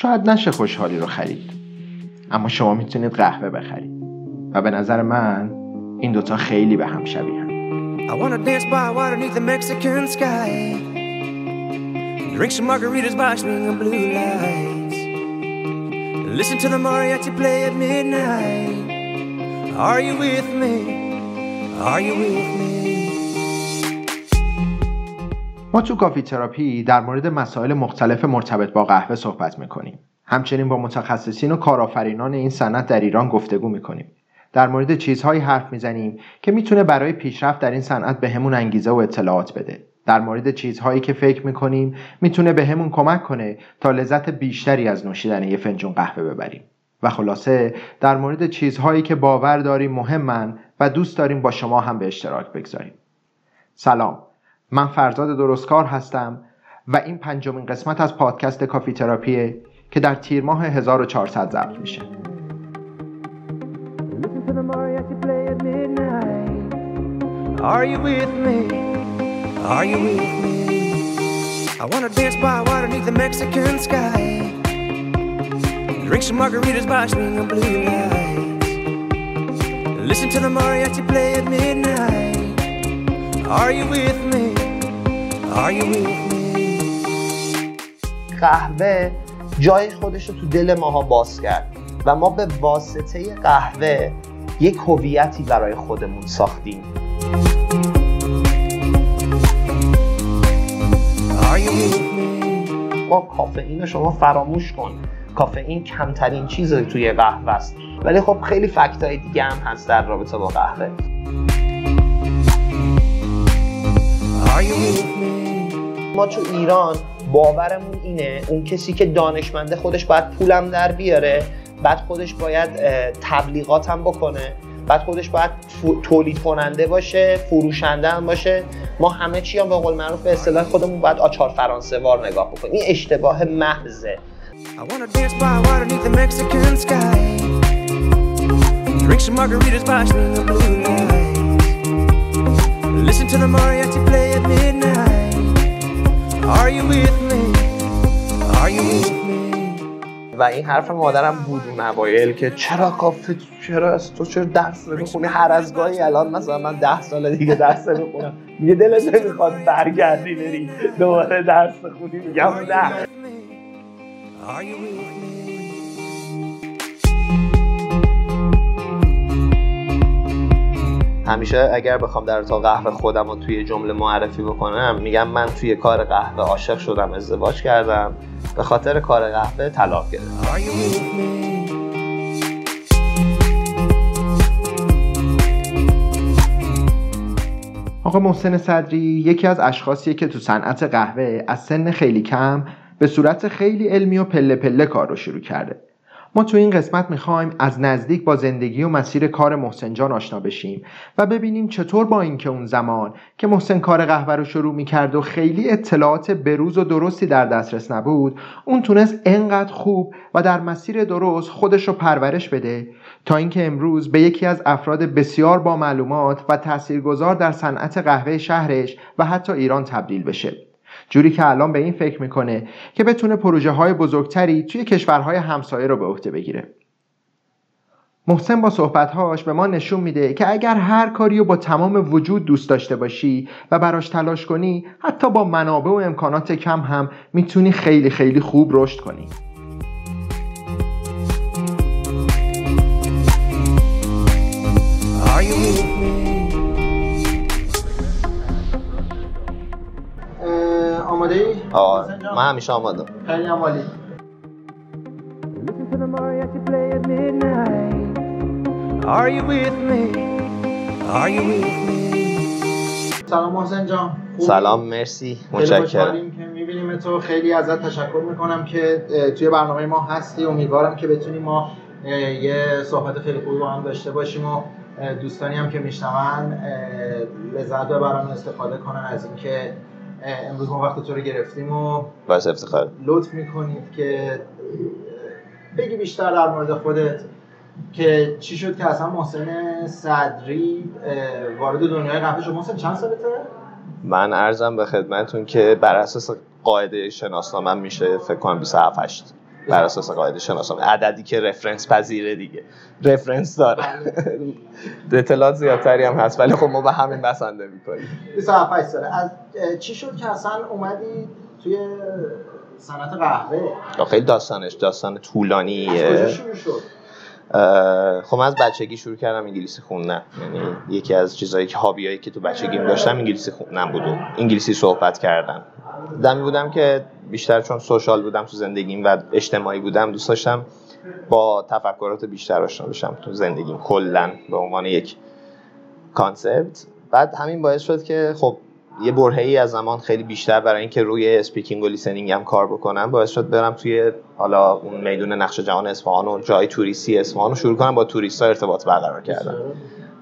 شاید نشه خوشحالی رو خرید اما شما می‌تونید قهوه بخرید و به نظر من این دوتا خیلی به هم شبیه هم. I wanna dance by water beneath the Mexican sky Drink some margaritas by swinging blue lights Listen to the mariachi play at midnight Are you with me? Are you with me? ما تو کافی تراپی در مورد مسائل مختلف مرتبط با قهوه صحبت می‌کنیم. همچنین با متخصصین و کارآفرینان این صنعت در ایران گفتگو می‌کنیم. در مورد چیزهایی حرف می‌زنیم که می‌تونه برای پیشرفت در این صنعت به همون انگیزه و اطلاعات بده. در مورد چیزهایی که فکر می‌کنیم می‌تونه به همون کمک کنه تا لذت بیشتری از نوشیدن یه فنجون قهوه ببریم. و خلاصه در مورد چیزهایی که باور داریم مهمن و دوست داریم با شما هم به اشتراک بگذاریم. سلام من فرزاد درستکار هستم و این پنجمین قسمت از پادکست کافی تراپیه که در تیر ماه 1400 ضبط میشه Listen to the mariachi play at midnight Are you with? Are you with me? قهوه جای خودش رو تو دل ماها باز کرد و ما به واسطه قهوه یک هویتی برای خودمون ساختیم. با کافئین شما فراموش کن. کافئین کمترین چیز توی قهوه است. ولی خب خیلی فکت دیگه هم هست در رابطه با قهوه. ما تو ایران باورمون اینه اون کسی که دانشمنده خودش باید پولم در بیاره بعد خودش باید تبلیغات هم بکنه بعد خودش باید تولید کننده باشه فروشنده هم باشه. ما همه چی هم به قول معروف به اصطلاح خودمون باید آچار فرانسه وار نگاه بکنیم. این اشتباه محضه. Listen Are you with me? Are you with me? و این حرف مادرم بود اون اوایل که چرا کافه چرا از تو چرا درس نمی‌خونی هر از گاهی الان مثلا من ده سال دیگه درس نمی‌خونم میگه دلت نمی‌خواد برگردی بری دوباره درس بخونی میگم نه Are you with me? همیشه اگر بخوام در تا قهوه خودم رو توی جمله معرفی بکنم میگم من توی کار قهوه عاشق شدم ازدواج کردم. به خاطر کار قهوه طلاق گرفتم. آقا محسن صدری یکی از اشخاصیه که تو صنعت قهوه از سن خیلی کم به صورت خیلی علمی و پله پله کار رو شروع کرده. ما تو این قسمت می‌خوایم از نزدیک با زندگی و مسیر کار محسن جان آشنا بشیم و ببینیم چطور با اینکه اون زمان که محسن کار قهوه رو شروع می‌کرد و خیلی اطلاعات بروز و درستی در دسترس نبود اون تونست انقدر خوب و در مسیر درست خودش رو پرورش بده تا اینکه امروز به یکی از افراد بسیار با معلومات و تاثیرگذار در صنعت قهوه شهرش و حتی ایران تبدیل بشه. جوری که الان به این فکر می‌کنه که بتونه پروژه های بزرگتری توی کشورهای همسایه رو به عهده بگیره محسن با صحبتهاش به ما نشون میده که اگر هر کاری رو با تمام وجود دوست داشته باشی و براش تلاش کنی حتی با منابع و امکانات کم هم می‌تونی خیلی خیلی خوب رشد کنی آماده ای؟ آه من همیشه آماده خیلی عمالی Are you with me? Are you with me? سلام محسن جان. سلام مرسی. متشکرم. که می‌بینیم تو. خیلی ازت تشکر می‌کنم که توی برنامه ما هستی. امیدوارم که بتونیم ما یه صحبت خیلی خوبی با هم داشته باشیم و دوستانی هم که میشنون لذت ببرن و استفاده کنن از اینکه امروز ما وقت تو رو گرفتیم و باعث افتخار. لطف می‌کنید که بگی بیشتر در مورد خودت که چی شد که اصلا محسن صدری وارد دنیای قهوه شد. محسن چند سالته؟ من ارزم به خدمتون که بر اساس قاعده شناسنامه میشه فکر کنم 27 8 بر اساس قاعده شناسنامه عددی که رفرنس پذیره دیگه. رفرنس داره. بله. اطلاعات زیادتری هم هست ولی خب ما به همین بسنده می‌کنیم. 27 ساله. از چی شد که اصلا اومدی توی صنعت قهوه؟ خیلی داستانش داستان طولانیه. از کجا شروع شد؟ خب من از بچگی شروع کردم انگلیسی خوندن. یعنی یکی از چیزایی که هابیایی که تو بچگیم داشتم انگلیسی خوندن بود و انگلیسی صحبت کردن دمی بودم که بیشتر چون سوشال بودم تو زندگیم و اجتماعی بودم دوست داشتم با تفکرات بیشتر آشنا بشم تو زندگیم کلا به عنوان یک concept بعد همین باعث شد که خب یه برهه ای از زمان خیلی بیشتر برای اینکه روی speaking و listening هم کار بکنم باعث شد برم توی حالا اون میدون نقش جهان اصفهان و جای توریستی اصفهان رو شروع کنم با توریستا ارتباط برقرار کردم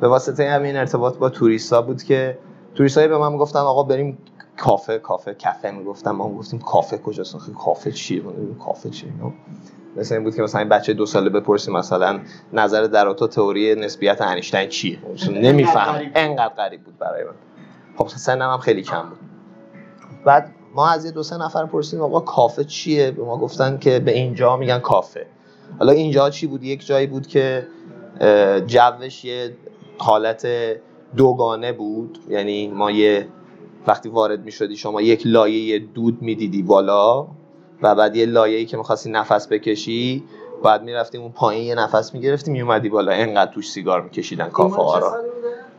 به واسطه همین ارتباط با توریستا بود که توریستایی به من می‌گفتن آقا بریم کافه کافه کافه می‌گفتم ما گفتیم کافه کجاست آخه؟ کافه چیه؟ کافه چیه؟ مثل این بود که مثلا این بچه دو ساله بپرسی مثلا نظر در تو تئوری نسبیت انیشتین چیه؟ نمیفهم انقدر غریب بود برای من. خب سنم هم خیلی کم بود. بعد ما از یه دو سه نفر پرسیدیم آقا کافه چیه؟ به ما گفتن که به اینجا میگن کافه. حالا اینجا چی بود؟ یک جایی بود که جوش یه حالت دوگانه بود. یعنی ما یه وقتی وارد می‌شدی شما یک لایه دود می‌دیدی بالا و بعد یه لایه‌ای که می‌خواستی نفس بکشی بعد می‌رفتیم اون پایین یه نفس می‌گرفتی میومدی بالا. انقدر توش سیگار میکشیدن کافه ها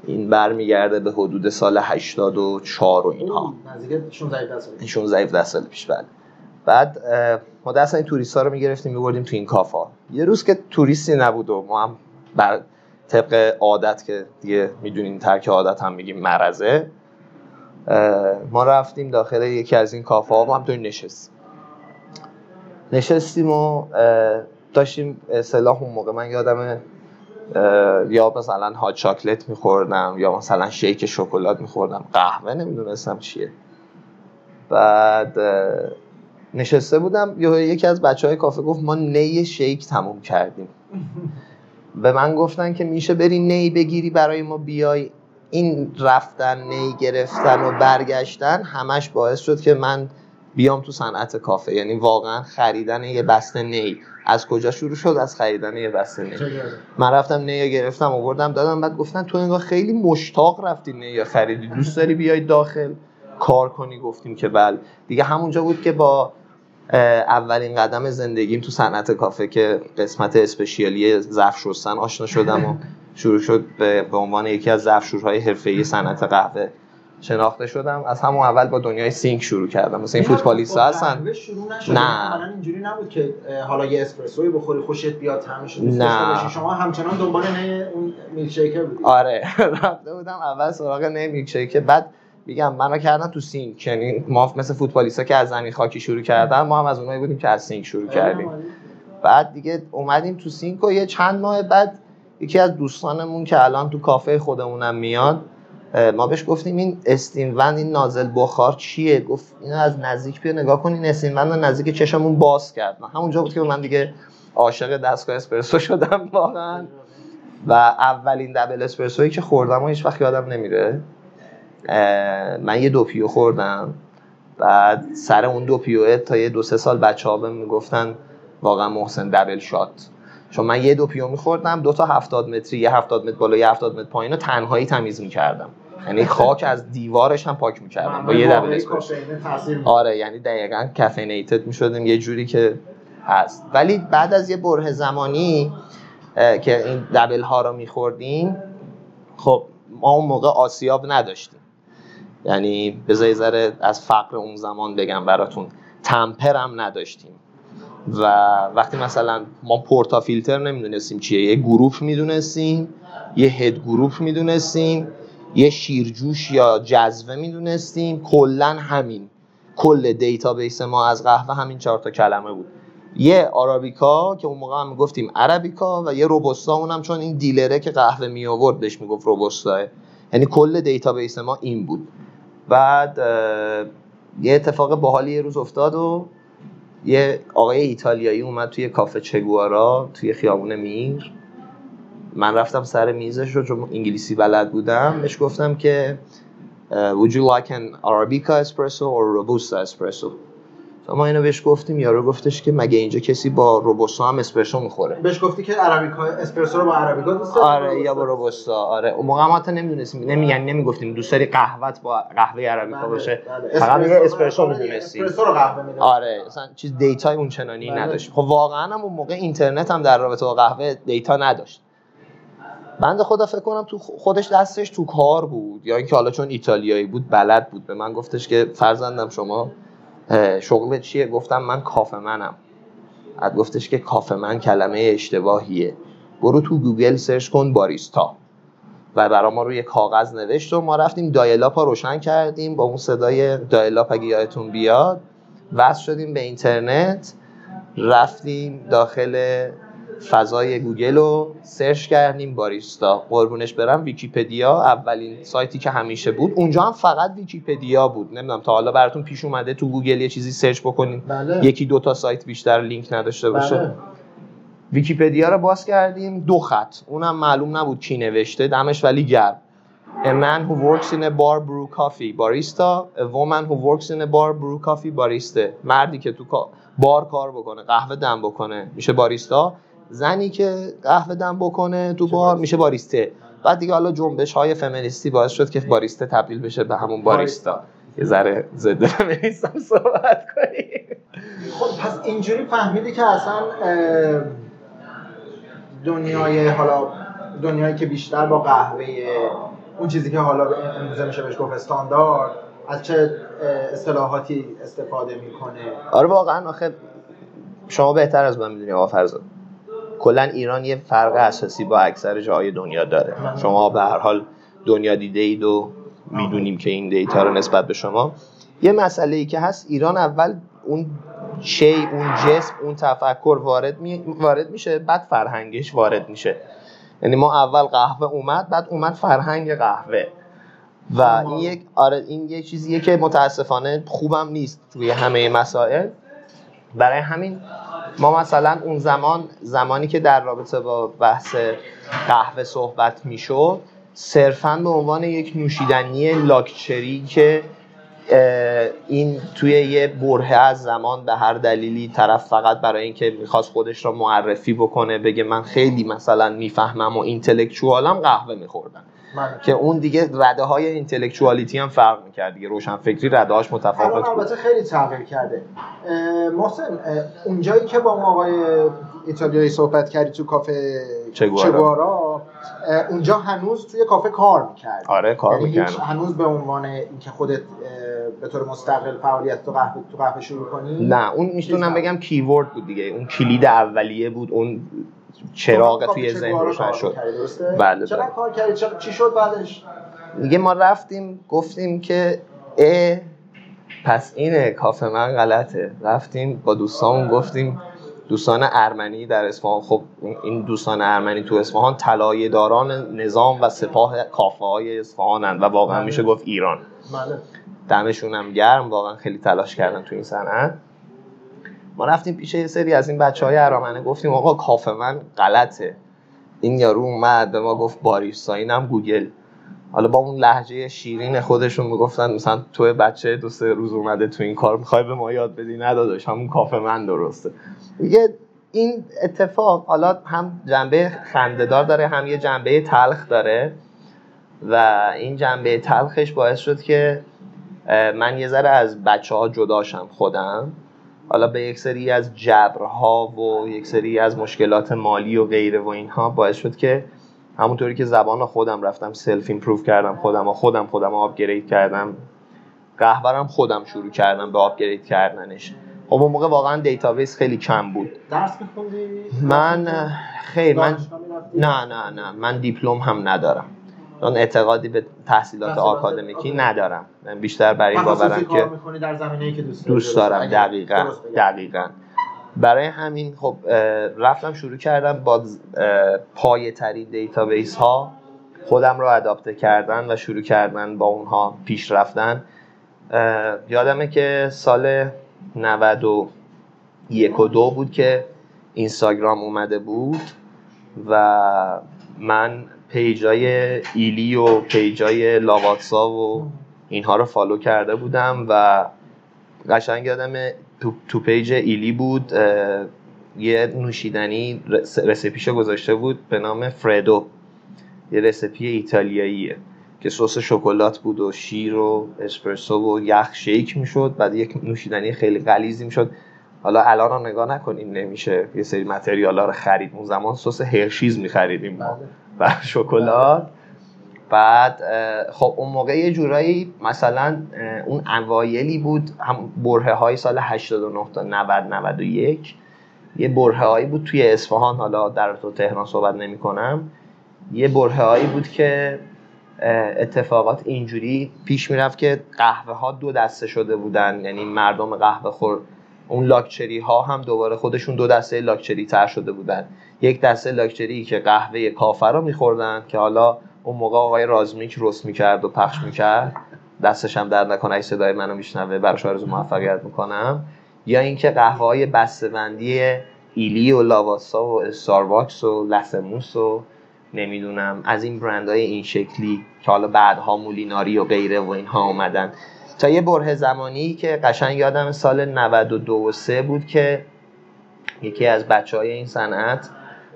این برمیگرده به حدود سال 84 و اینها. نزدیک 16 سال پیش. بعد بعد ما دست این توریست ها رو می‌گرفتیم میبردیم تو این کافه یه روز که توریستی نبود و ما هم بر طبق عادت که دیگه می‌دونین ترک عادت هم میگیم مرزه ما رفتیم داخل یکی از این کافه ها و همطوری نشستیم. نشستیم و داشتیم اصطلاح اون موقع من یادم یا مثلا ها چاکلت میخوردم یا مثلا شیک شکلات میخوردم. قهوه نمی‌دونستم چیه. بعد نشسته بودم یا یکی از بچه های کافه گفت ما نی شیک تموم کردیم. به من گفتن که میشه بری نی بگیری برای ما بیای. این رفتن نی گرفتن و برگشتن همش باعث شد که من بیام تو صنعت کافه. یعنی واقعا خریدن یه بسته نی. از کجا شروع شد؟ از خریدن یه بسته نی من رفتم نی گرفتم آوردم دادم. بعد گفتن تو انگار خیلی مشتاق رفتی نی خریدی. دوست داری بیای داخل؟ کار کنی؟ گفتیم که بله. دیگه همونجا بود که با اولین قدم زندگیم تو صنعت کافه که قسمت اسپشیالی ظرف شستن آشنا شدم و شروع شد به عنوان یکی از ظرفشورهای حرفه‌ای صنعت قهوه. شناخته شدم. از همون اول با دنیای سینک شروع کردم. مثلا این فوتبالیست هستن. نه. اینجوری نبود که حالا یه اسپرسوی بخوری خوشت بیاد همش نه. شما همچنان دنبال نه اون میلک بودی. آره. رفته بودم اول سراغ نه میلک بعد میگم منو کردن تو سینک. یعنی ما مثل فوتبالیستا که از زمین خاکی شروع کردن ما هم از اونایی بودیم که از سینک شروع کردیم. بعد دیگه اومدیم تو سینک و یه چند ماه بعد یکی از دوستانمون که الان تو کافه خودمونم میاد ما بهش گفتیم این استینوند این نازل بخار چیه؟ گفت اینو از نزدیک بیا نگاه کن این استینوند نزدیک چشمون باز کرد. همونجا بود که من دیگه عاشق دستگاه اسپرسو شدم واقعا. و اولین دبل اسپرسویی که خوردم و هیچ وقت یادم نمیره. من یه دوپیو خوردم. بعد سر اون دوپیوه تا یه دو سه سال بچه ها می‌گفتن واقعا محسن دبل شات. چون من یه دو پیو میخوردم دو تا هفتاد متری یه هفتاد متر بالا یه هفتاد متر پایین رو تنهایی تمیز می‌کردم. یعنی خاک از دیوارش هم پاک می‌کردم. با یه دبل آره یعنی دقیقا کافینیتد می‌شدیم یه جوری که هست. ولی بعد از یه بره زمانی که این دبل ها رو میخوردیم خب ما اون موقع آسیاب نداشتیم. یعنی بذاری ذره از فقر اون زمان بگم براتون. tamper هم نداشتیم. و وقتی مثلا ما portafilter نمی‌دونستیم چیه یه group می‌دونستیم یه head group می‌دونستیم یه شیرجوش یا جذوه می‌دونستیم کلا همین کل database ما از قهوه همین چهار تا کلمه بود. یه آرابیکا که اون موقع هم می‌گفتیم عربیکا و یه روبوستا اونم چون این dealer ه که قهوه می آورد بهش می‌گفت روبوستا یعنی کل database ما این بود. بعد یه اتفاق باحالی یه روز افتاد و یه آقای ایتالیایی اومد توی کافه چگوارا توی خیابون میر. من رفتم سر میزش رو چون انگلیسی بلد بودم. بهش گفتم که Would you like an Arabica espresso or Robusta espresso? ما اینو بهش گفتیم یارو گفتش که مگه اینجا کسی با روبوستا هم اسپرسو می‌خوره؟ بهش گفتی که عربیکا اسپرسو رو با عربیکا دوست داری؟ آره یا با روبوستا آره. اون موقع ما حتی نمی‌دونستیم. نمی یعنی نمی‌گفتیم. دوست داری قهوت با قهوه عربیکا بله، باشه؟ بله. فقط یه اسپرسو بله، می‌دونستیم. اسپرسو رو قهوه می‌دونستیم. آره. مثلا چیز data ی اون چنانی بله. نداشت. خب واقعا هم اون موقع اینترنت هم در رابطه با قهوه data نداشت. بنده خدا فکر کنم تو خودش دستش تو کار بود یا اینکه حالا چون ایتالیایی بود بلد بود. به من گفتش که فرزندم شما اه، شغلت چیه؟ گفتم من کافه منم. بعد گفتش که کافه man کلمه اشتباهیه. برو تو گوگل search کن باریستا. و برا ما روی کاغذ نوشت و ما رفتیم dial-up روشن کردیم. با اون صدای dial-up اگه یادتون بیاد وصل شدیم به اینترنت. رفتیم داخل فضای گوگل رو search کردیم باریستا. قربونش برم ویکیپدیا اولین سایتی که همیشه بود. اونجا هم فقط ویکیپدیا بود. نمی‌دونم تا حالا براتون پیش اومده تو گوگل یه چیزی search بکنین. بله. یکی دو تا سایت بیشتر لینک نداشته باشه. بله. ویکیپدیا رو باز کردیم دو خط. اونم معلوم نبود کی نوشته دمش ولی گرم. A man who works in a bar brew coffee. barista A woman who works in a bar brew coffee. barista مردی که تو بار کار بکنه قهوه دم بکنه. میشه باریستا. زنی که قهوه دم بکنه تو بار میشه باریسته. بعد دیگه حالا جنبش های فمینیستی باعث شد که باریسته تبدیل بشه به همون باریستا. یه ذره ضد فمینیستم صحبت کنیم. خب پس اینجوری فهمیدی که اصلا دنیای حالا دنیایی که بیشتر با قهوه اون چیزی که حالا امروزه میشه بهش گفت استاندارد از چه اصطلاحاتی استفاده می‌کنه؟ آره واقعا آخه شما بهتر از من می‌دونی آقا فرزاد. کلا ایران یه فرق اساسی با اکثر جاهای دنیا داره. شما به هر حال دنیا دیده اید و می‌دونیم که این دیتا رو نسبت به شما. یه مسئله ای که هست ایران اول اون شی اون جسم اون تفکر وارد می... وارد میشه بعد فرهنگش وارد میشه. یعنی ما اول قهوه اومد بعد اومد فرهنگ قهوه. و این یک آره این یک چیزیه که متاسفانه خوبم نیست توی همه مسائل. برای همین ما مثلا اون زمان زمانی که در رابطه با بحث قهوه صحبت می‌شد صرفا به عنوان یک نوشیدنی لاکچری که این توی یه برهه از زمان به هر دلیلی طرف فقط برای اینکه می‌خواست خودش را معرفی بکنه بگه من خیلی مثلا می‌فهمم و اینتלקچوالم قهوه میخوردن. من که اون دیگه رده های اینتלקچوالیتی هم فرق می‌کرد دیگه. روشن فکری رده هاش متفاوت بود. البته خیلی تغییر کرده. محسن اونجایی که با ما آقای ایتالیایی صحبت کردی تو کافه چگوارا. اونجا هنوز توی کافه کار می‌کردی آره کار یعنی هیچ می‌کردم هنوز به عنوان اینکه خودت به طور مستقل فعالیت تو قهوه تو قهوه شروع کنی؟ نه اون می‌تونم بگم کیورد بود دیگه. اون کلید اولیه بود اون چراغ تو توی ذهن روشن شد؟ بله، چقدر بله. کار کردی؟ چی شد بعدش؟ دیگه ما رفتیم گفتیم که اه پس اینه کافه من غلطه. رفتیم با دوستامون گفتیم دوستان ارمنی در اصفهان. خب این دوستان ارمنی تو اصفهان طلایه داران نظام و سپاه کافه های اصفهانن و واقعا بله. میشه گفت ایران. بله. دمشون هم گرم واقعا خیلی تلاش کردن تو این صنعت. ما رفتیم پیش یه سری از این بچه های ارامنه گفتیم آقا کافه من غلطه. این یارو اومد به ما گفت باریستا اینم گوگل. حالا با اون لحجه شیرین خودشون می‌گفتن مثلا تو بچه دو سه روز اومده تو این کار می‌خوای به ما یاد بدی؟ نداداش همون کافه من درسته. میگه این اتفاق حالا هم جنبه خندهدار داره هم یه جنبه تلخ داره و این جنبه تلخش باعث شد که من یه ذره از بچه ها جداشم خودم. حالا به یک سری از جبرها و یک سری از مشکلات مالی و غیره و اینها باعث شد که همونطوری که زبان خودم رفتم self improve کردم خودم و خودم خودم upgrade کردم. قهوه رم خودم شروع کردم به upgrade کردنش. خب اون موقع واقعا database خیلی کم بود. درس میخوندی؟ من خیر من؟ نه نه نه. من دیپلم هم ندارم. چون اعتقادی به تحصیلات آکادمیکی آکادمیک. ندارم من بیشتر برای این باورم کار که می‌کنی در زمینه‌ای که دوست داری دوست؟ دارم دقیقا. دقیقا برای همین خب رفتم شروع کردم با پایه‌ای ترین database ها خودم رو adapt کردن و شروع کردن با اونها پیش رفتن یادمه که سال 91 و دو بود که اینستاگرام اومده بود و من پیجای ایلی و پیجای لاواتسا و اینها رو follow کرده بودم و قشنگ یادم تو, تو پیج ایلی بود یه نوشیدنی recipe شو گذاشته بود به نام فردو یه recipe ایتالیاییه که سس شکلات بود و شیر و اسپرسو و یخ shake می‌شد. بعد یک نوشیدنی خیلی غلیظی می‌شد. حالا الان رو نگاه نکنیم نمیشه. یه سری متریال ها رو خرید. اون زمان سس هرشیز میخریدیم ما. و شکلات. بعد خب اون موقع یه جورایی مثلا اون اوایلی بود هم بره های سال 89 تا 90 91 یه بره هایی بود توی اصفهان حالا در تو تهران صحبت نمی کنم یه بره هایی بود که اتفاقات اینجوری پیش می‌رفت که قهوه ها دو دسته شده بودن. یعنی مردم قهوه خور اون لاکچری ها هم دوباره خودشون دو دسته لاکچری تر شده بودن. یک دسته لاکچری که قهوه کافه رو میخوردن که حالا اون موقع آقای رازمیک رست می‌کرد و پخش می‌کرد. دستش هم درد نکنه ای صدای منو میشنوه براش آرزو موفقیت می‌کنم. یا اینکه قهوه های بسته‌بندی ایلی و لاواسا و استارباکس و لسموس و نمی‌دونم از این برندهای این شکلی که حالا بعدها مولیناری و غیره و اینها اومدن. تا یه بره زمانی که قشنگ یادم سال 92 و 3 بود که یکی از بچه های این صنعت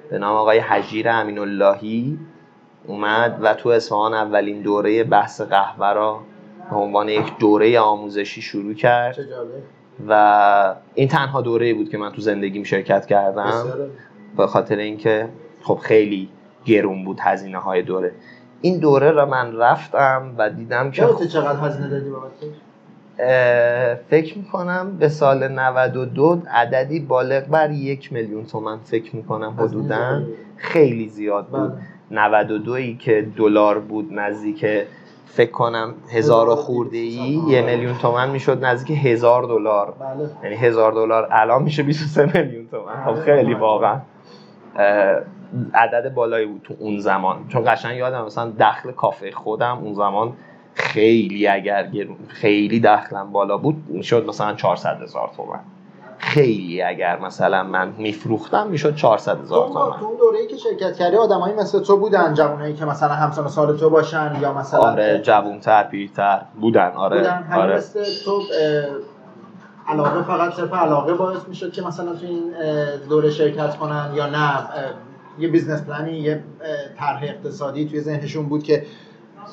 به نام آقای حجیر امین اللهی اومد و تو اصفهان اولین دوره بحث قهوه را به عنوان یک دوره آموزشی شروع کرد. و این تنها دوره بود که من تو زندگیم شرکت کردم. به خاطر اینکه خب خیلی گرون بود هزینه های دوره. این دوره را من رفتم و دیدم که خب چقدر هزینه دادی فکر می‌کنم به سال 92 عددی بالغ بر یک میلیون تومن فکر می‌کنم حدودا. خیلی زیاد بود. 92 ای که دلار بود نزدیک فکر کنم هزار خورده ای یه میلیون تومن می‌شد نزدیک هزار دلار. بله. یعنی هزار دلار الان میشه 23 میلیون تومن. خب خیلی واقعا. عدد بالایی بود تو اون زمان. چون قشنگ یادم مثلا دخل کافه خودم اون زمان خیلی اگر خیلی دخلم بالا بود می‌شد مثلا 400 هزار تومن. خیلی اگر مثلا من میفروختم می‌شد 400 هزار تومن. تو اون دوره‌ای که شرکت کردی آدمایی مثل تو بودن؟ جوانایی که مثلا همسان سال تو باشن یا مثلا آره جوانتر پیرتر بودن. آره بودن. آره. مثل تو علاقه فقط صرف علاقه باعث می‌شد که مثلا تو این دوره شرکت کنن یا نه؟ یه business plan ی یه طرح اقتصادی توی ذهنشون بود که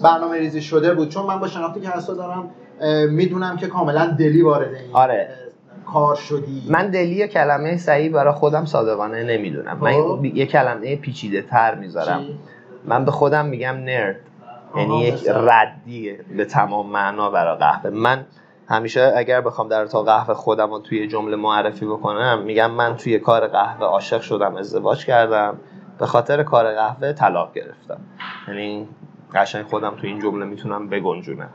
برنامه ریزی شده بود. چون من با شناختی که هستا دارم می‌دونم که کاملا دلی وارد این آره. کار شدی. من دلی کلمه صحیح برای خودم صادقانه نمی‌دونم. من خب. یه کلمه پیچیده تر می‌ذارم. من به خودم میگم nerd. یعنی یک nerd یه به تمام معنا برای قهوه. من همیشه اگر بخوام در تا قهوه خودم رو توی جمله معرفی بکنم میگم من توی کار قهوه عاشق شدم ازدواج کردم. به خاطر کار قهوه طلاق گرفتم. یعنی قشنگ خودم توی این جمله می‌تونم بگنجونم.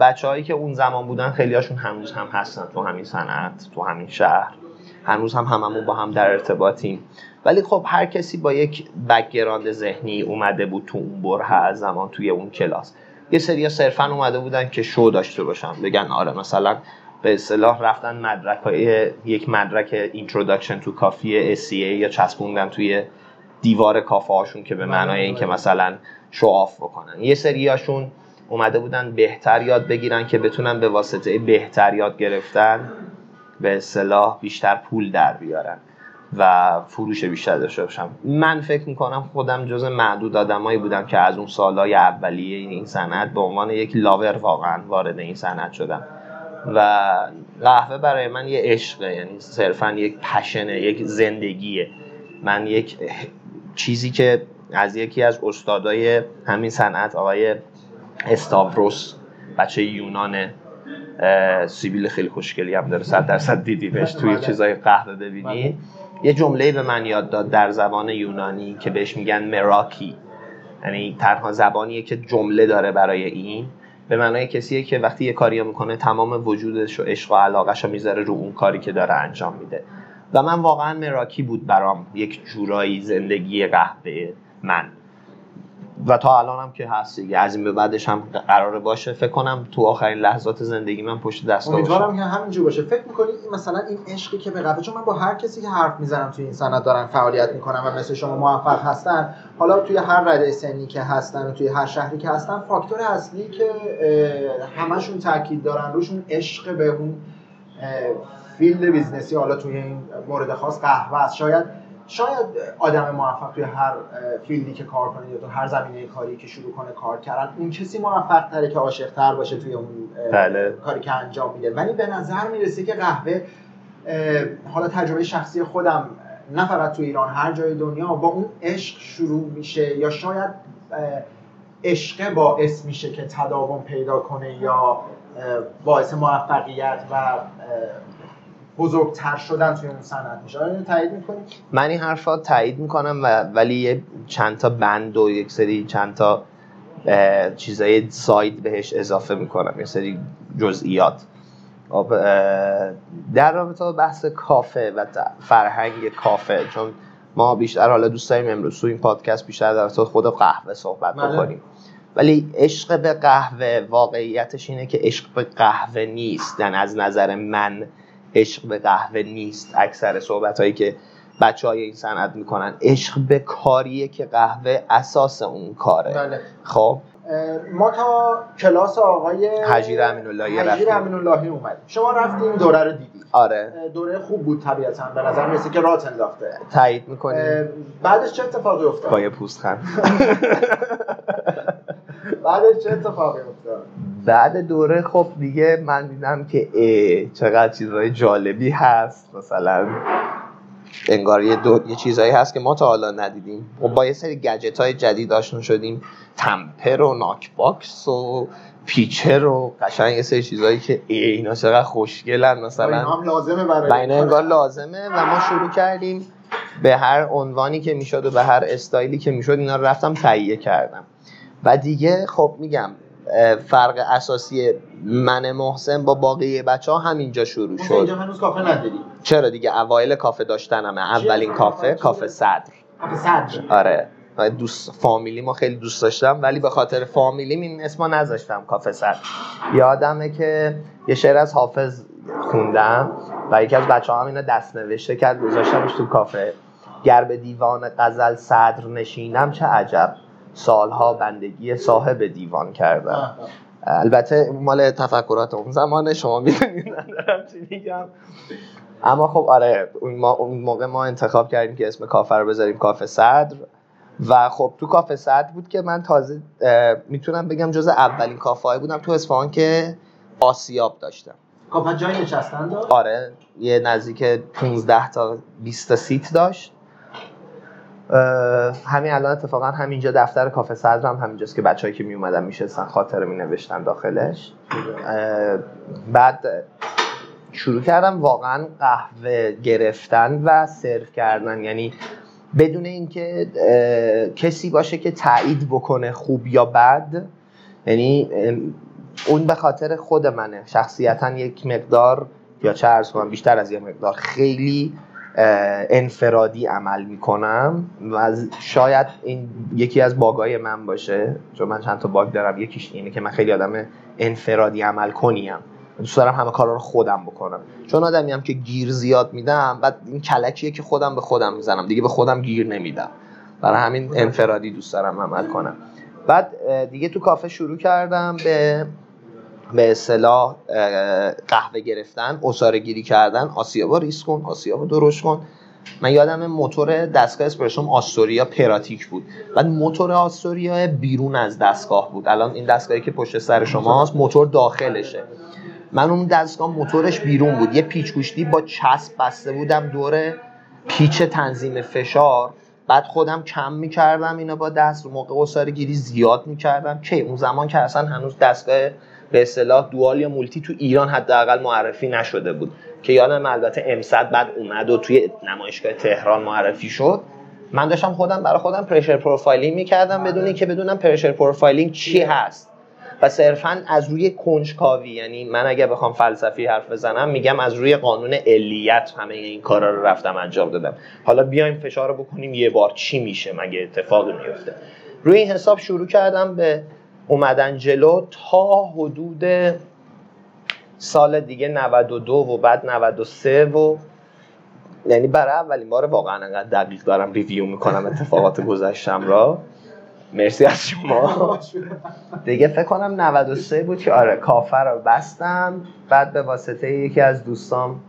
بچههایی که اون زمان بودن خیلی هاشون هنوز هم هستن. تو همین صنعت تو همین شهر. هنوز هم هممون با هم در ارتباطیم. ولی خب هر کسی با یک background ذهنی اومده بود تو اون برهه از زمان توی اون کلاس. یه سری صرفا اومده بودن که شو داشته باشن. بگن آره مثلا به اصطلاح رفتن مدرک های یک مدرک introduction to coffee SCA یا چسبوندن توی دیوار کافه هاشون که به معنای اینکه مثلا show off بکنن. یه سریاشون اومده بودن بهتر یاد بگیرن که بتونن به واسطه بهتر یاد گرفتن به اصطلاح بیشتر پول در بیارن. و فروش بیشتر داشته باشم من فکر می‌کنم خودم جز معدود آدمایی بودم که از اون سالهای اولیه این صنعت به عنوان یک لاور واقعا وارد این صنعت شدم و قهوه برای من یه عشقه یعنی صرفا یک پشنه یک زندگیه من یک چیزی که از یکی از استادای همین صنعت آقای استاوروس بچه یونان سیبیل خیلی خوشگلی هم داره صد درصد دیدیمش توی بله. چیزای قهوه ببینی بله. یه جمله به من یاد داد در زبان یونانی که بهش میگن مراکی. یعنی تنها زبانیه که جمله داره برای این. به معنای کسیه که وقتی یه کاری می‌کنه تمام وجودش و عشق و علاقش رو می‌ذاره رو اون کاری که داره انجام میده. و من واقعا مراکی بود برام یک جورایی زندگی قهوه من. و تا الان هم که هست دیگه. از این به بعدش هم قراره باشه. فکر کنم تو آخرین لحظات زندگی من پشت دست امیدوارم که همینجور باشه. فکر می‌کنی مثلا این عشقی که به قهوه چون من با هر کسی که حرف می‌زنم توی این صنعت دارن فعالیت می‌کنم و مثل شما موفق هستن حالا توی هر رده سنی که هستن و توی هر شهری که هستن فاکتور اصلی که همشون تاکید دارن روشون عشق به اون field business ی حالا توی این مورد خاص قهوه است. شاید شاید آدم موفق توی هر field ی که کار کنه یا تو هر زمینه کاری که شروع کنه کار کردن اون کسی موفق تره که عاشق تر باشه توی اون بله. کاری که انجام میده ولی به نظر می‌رسه که قهوه حالا تجربه شخصی خودم نه فقط تو ایران هر جای دنیا با اون عشق شروع میشه یا شاید عشق باعث میشه که تداوم پیدا کنه یا باعث موفقیت و بزرگتر شدن توی اون صنعت میشه. تایید می‌کنی من این حرفا تایید می‌کنم و ولی یه چند تا بند و یک سری چند تا چیزای ساید بهش اضافه می‌کنم. یه سری جزئیات. خب، در رابطه با بحث کافه و فرهنگ کافه چون ما بیشتر حالا دوست داریم امروز تو این پادکست بیشتر در رابطه خود قهوه صحبت بله. بکنیم. ولی عشق به قهوه واقعیتش اینه که عشق به قهوه نیست. یعنی از نظر من عشق به قهوه نیست اکثر صحبت هایی که بچه های این صنعت می‌کنن. عشق به کاریه که قهوه اساس اون کاره. بله. خب. ما تا کلاس آقای حجیر امین اللهی حجیر امین اللهی اومد شما رفتیم دوره رو دیدی آره. دوره خوب بود طبیعتا. به نظر می‌رسه که رات انداخته. تایید می‌کنی بعدش چه اتفاقی افتاد؟ پای پوست خند بعدش چه اتفاقی افتاد؟ بعد دوره خب دیگه من دیدم که ای چقدر چیزهای جالبی هست. مثلا انگار یه, دو... یه چیزهایی هست که ما تا حالا ندیدیم. و با یه سری گجت های جدید آشنا شدیم. tamper و knock box و pitcher و قشنگ یه سری چیزهایی که ای اینا چقدر خوشگلن مثلا. هم لازمه برای انگار لازمه و ما شروع کردیم به هر عنوانی که می‌شد و به هر استایلی که می‌شد اینا رفتم تهیه کردم. و دیگه خب میگم فرق اساسی من محسن با باقی بچه ها همینجا شروع شد. اینجا هنوز کافه نداری؟ چرا دیگه؟ اوایل کافه داشتنمه. اولین کافه کافه صدر. کافه صدر. آره. دوست فامیلی ما خیلی دوست داشتم ولی به خاطر فامیلی این اسمو نذاشتم کافه صدر. یادمه که یه شعر از حافظ خوندم و یکی از بچه هم اینو دست نوشته کرد گذاشتمش تو کافه. گر به دیوان غزل صدر نشینم چه عجب. سالها بندگی صاحب دیوان کردم. البته مال تفکرات اون زمانه شما می‌دونید ندارم چی میگم. اما خب آره اون موقع ما انتخاب کردیم که اسم کافه رو بذاریم کافه صدر. و خب تو کافه صدر بود که من تازه می‌تونم بگم جز اولین کافه بودم تو اصفهان که آسیاب داشتم. کافه جای نشستن داشت؟ آره یه نزدیک 15 تا 20 تا سیت داشت. همین الان اتفاقا همینجا دفتر کافه هم همینجاست که بچه‌ای که می اومدن میشستن خاطره می نوشتن داخلش بعد شروع کردم واقعا قهوه گرفتن و سرو کردن. یعنی بدون اینکه کسی باشه که تایید بکنه خوب یا بد یعنی اون به خاطر خود منه. شخصیتا یک مقدار یا چه ارز کنم بیشتر از یک مقدار خیلی انفرادی عمل می‌کنم و شاید این یکی از باگای من باشه چون من چند تا باگ دارم. یکیش اینه که من خیلی آدم انفرادی عمل کنیم. دوست دارم همه کارا رو خودم بکنم. چون آدمی هم که گیر زیاد میدم بعد این کلکیه که خودم به خودم می‌زنم. دیگه به خودم گیر نمیدم. برای همین انفرادی دوست دارم عمل کنم. بعد دیگه تو کافه شروع کردم به به اصطلاح قهوه گرفتن اصاره گیری کردن آسیابا ریس کن آسیابا درشت کن. من یادم موتور دستگاه اسپرسوم آستوریا پراتیک بود. و موتور آستوریا بیرون از دستگاه بود. الان این دستگاهی که پشت سر شماست موتور داخلشه. من اون دستگاه موتورش بیرون بود. یه پیچ گوشتی با چسب بسته بودم دور پیچ تنظیم فشار. بعد خودم کم می‌کردم اینا با دست موقع عصاره گیری زیاد می‌کردم. که اون زمان که اصلا هنوز دستگاه به اصطلاح dual یا multi تو ایران حداقل معرفی نشده بود. که یادم البته امصد بعد اومد و توی نمایشگاه تهران معرفی شد. من داشتم خودم برای خودم pressure profiling می‌کردم بدون که بدونم pressure profiling چی هست. و صرفا از روی کنجکاوی یعنی من اگه بخوام فلسفی حرف بزنم میگم از روی قانون علیت همه این کارا رو رفتم انجام دادم. حالا بیایم فشار رو بکنیم یه بار چی میشه مگه اتفاقی میفته روی این حساب شروع کردم به اومدن جلو تا حدود سال دیگه 92 و بعد 93 و یعنی برای اولین بار واقعا انقدر دقیق دارم ریویو می‌کنم اتفاقات گذشتم را. مرسی از شما. دیگه فکر کنم 93 بود که آره کافه رو بستم. بعد به واسطه یکی از دوستام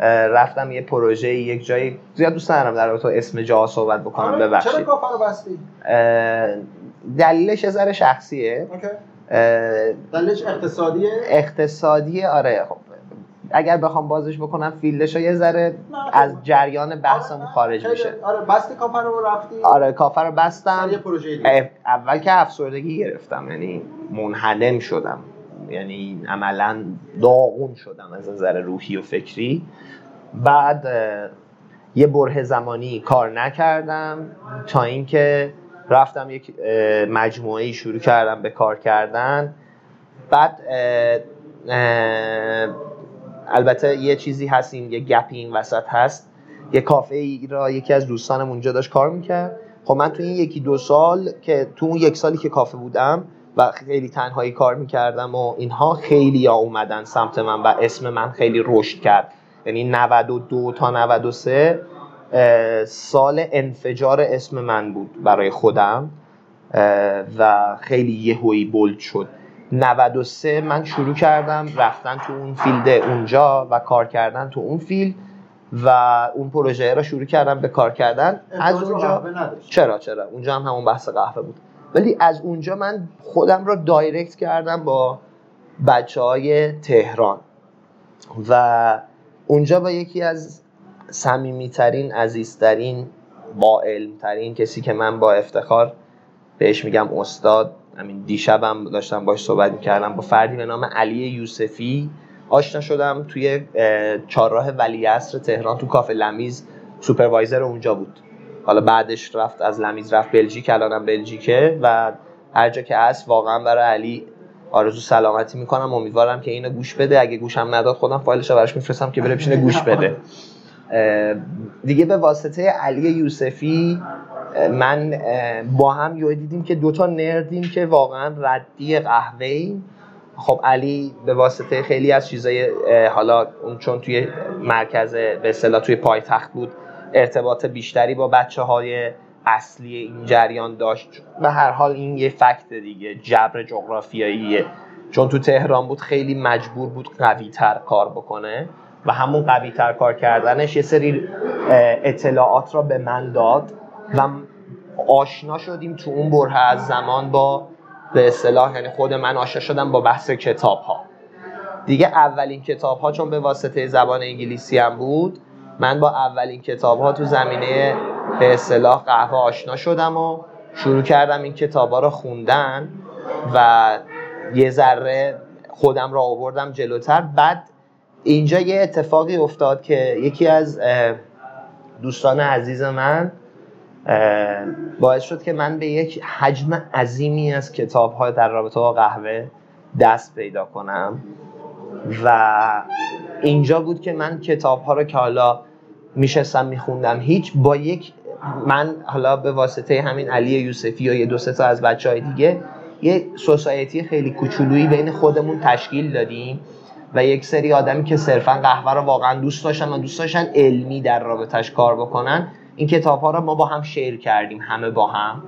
رفتم یه پروژه یک جایی زیاد دوست ندارم در تو اسم جا صحبت بکنم. آره. ببخشید. چرا کافه رو بستی؟ دلیلش یه ذره شخصیه. دلیلش اقتصادیه؟ اقتصادیه آره خب. اگر بخوام بازش بکنم فیلدش یه ذره از جریان بحثمون آره خارج میشه. آره بستی کافه رو رفتی. آره کافه رو بستم. یه پروژه اول که افسردگی گرفتم یعنی منحلم شدم. یعنی عملا داغون شدم از نظر روحی و فکری. بعد یه بره زمانی کار نکردم تا اینکه رفتم یک مجموعه شروع کردم به کار کردن. بعد البته یه چیزی هست این یه گپی این وسط هست. یه کافه ای را یکی از دوستانم اونجا داشت کار می‌کرد. خب من تو این یکی دو سال که تو اون یک سالی که کافه بودم و خیلی تنهایی کار می‌کردم و اینها خیلی ها اومدن سمت من و اسم من خیلی رشد کرد. یعنی 92 تا 93 سال انفجار اسم من بود برای خودم. و خیلی یهویی bold شد. 93 من شروع کردم رفتن تو اون field اونجا و کار کردن تو اون field و اون پروژه را شروع کردم به کار کردن. از اونجا چرا چرا؟ اونجا هم همون بحث قهوه بود. ولی از اونجا من خودم را دایرکت کردم با بچه های تهران. و اونجا با یکی از صمیمیترین عزیزترین با علمترین کسی که من با افتخار بهش میگم استاد. همین دیشبم داشتم باش صحبت می‌کردم با فردی به نام علی یوسفی. آشنا شدم توی چهارراه ولیعصر تهران تو کافه لمیز. سوپروایزر اونجا بود. حالا بعدش رفت از لمیز رفت بلژیک الانم بلژیکه و هر جا که هست واقعا برای علی آرزو سلامتی می‌کنم. امیدوارم که اینو گوش بده. اگه گوشم نداد خودم فایلش رو براش میفرستم که بره بشینه گوش بده. دیگه به واسطه علی یوسفی من با هم یه دیدیم که دوتا نردیم که واقعا ردی قهوه خب علی به واسطه خیلی از چیزای حالا اون چون توی مرکز به اصطلاح توی پایتخت بود ارتباط بیشتری با بچه های اصلی این جریان داشت. و هر حال این یه فکت دیگه جبر جغرافیاییه چون تو تهران بود خیلی مجبور بود قوی تر کار بکنه. و همون قوی تر کار کردنش یه سری اطلاعات را به من داد و آشنا شدیم تو اون بره از زمان با به اصطلاح یعنی خود من آشنا شدم با بحث کتاب ها دیگه اولین کتاب ها چون به واسطه زبان انگلیسی هم بود من با اولین کتاب ها تو زمینه به اصطلاح قهوه آشنا شدم و شروع کردم این کتاب ها رو خوندن و یه ذره خودم را آوردم جلوتر. بعد اینجا یه اتفاقی افتاد که یکی از دوستان عزیز من باعث شد که من به یک حجم عظیمی از کتاب های در رابطه با قهوه دست پیدا کنم و اینجا بود که من کتاب ها رو که حالا میشستم میخوندم هیچ با یک من حالا به واسطه همین علی یوسفی و یه دو تا از بچه های دیگه یه سوسایتی خیلی کوچولویی بین خودمون تشکیل دادیم. و یک سری آدمی که صرفا قهوه رو واقعا دوست داشتن و دوست داشتن علمی در رابطش کار بکنن این کتاب ها رو ما با هم شیر کردیم همه با هم.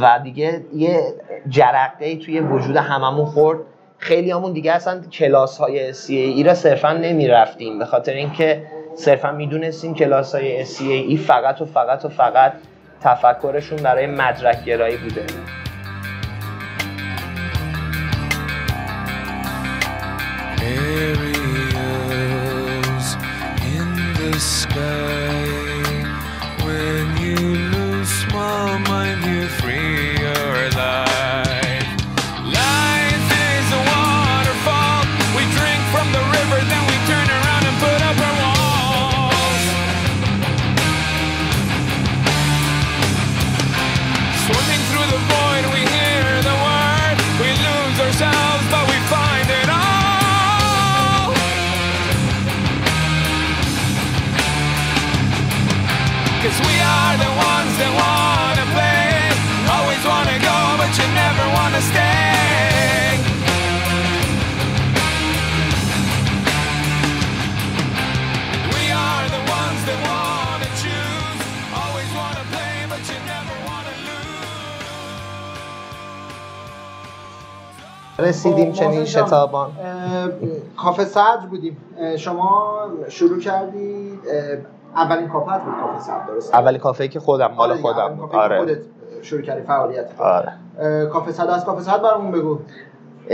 و دیگه یه جرقه توی وجود هممون خورد. خیلی همون دیگه اصلا کلاس های سی ای را صرفا نمی رفتیم به خاطر اینکه صرفا می‌دونستیم کلاس های سی ای فقط و فقط و فقط تفکرشون برای مدرک گرایی بوده. رسیدیم خب، چنین شتابان. کافه صدر بودیم. شما شروع کردی اه، اولین کافه بود کافه صدر درست اولی کافه که خودم مال خودم. اولین بود آره. خودت شروع کردی فعالیت آره. کافه صدر از کافه صدر برامون بگو.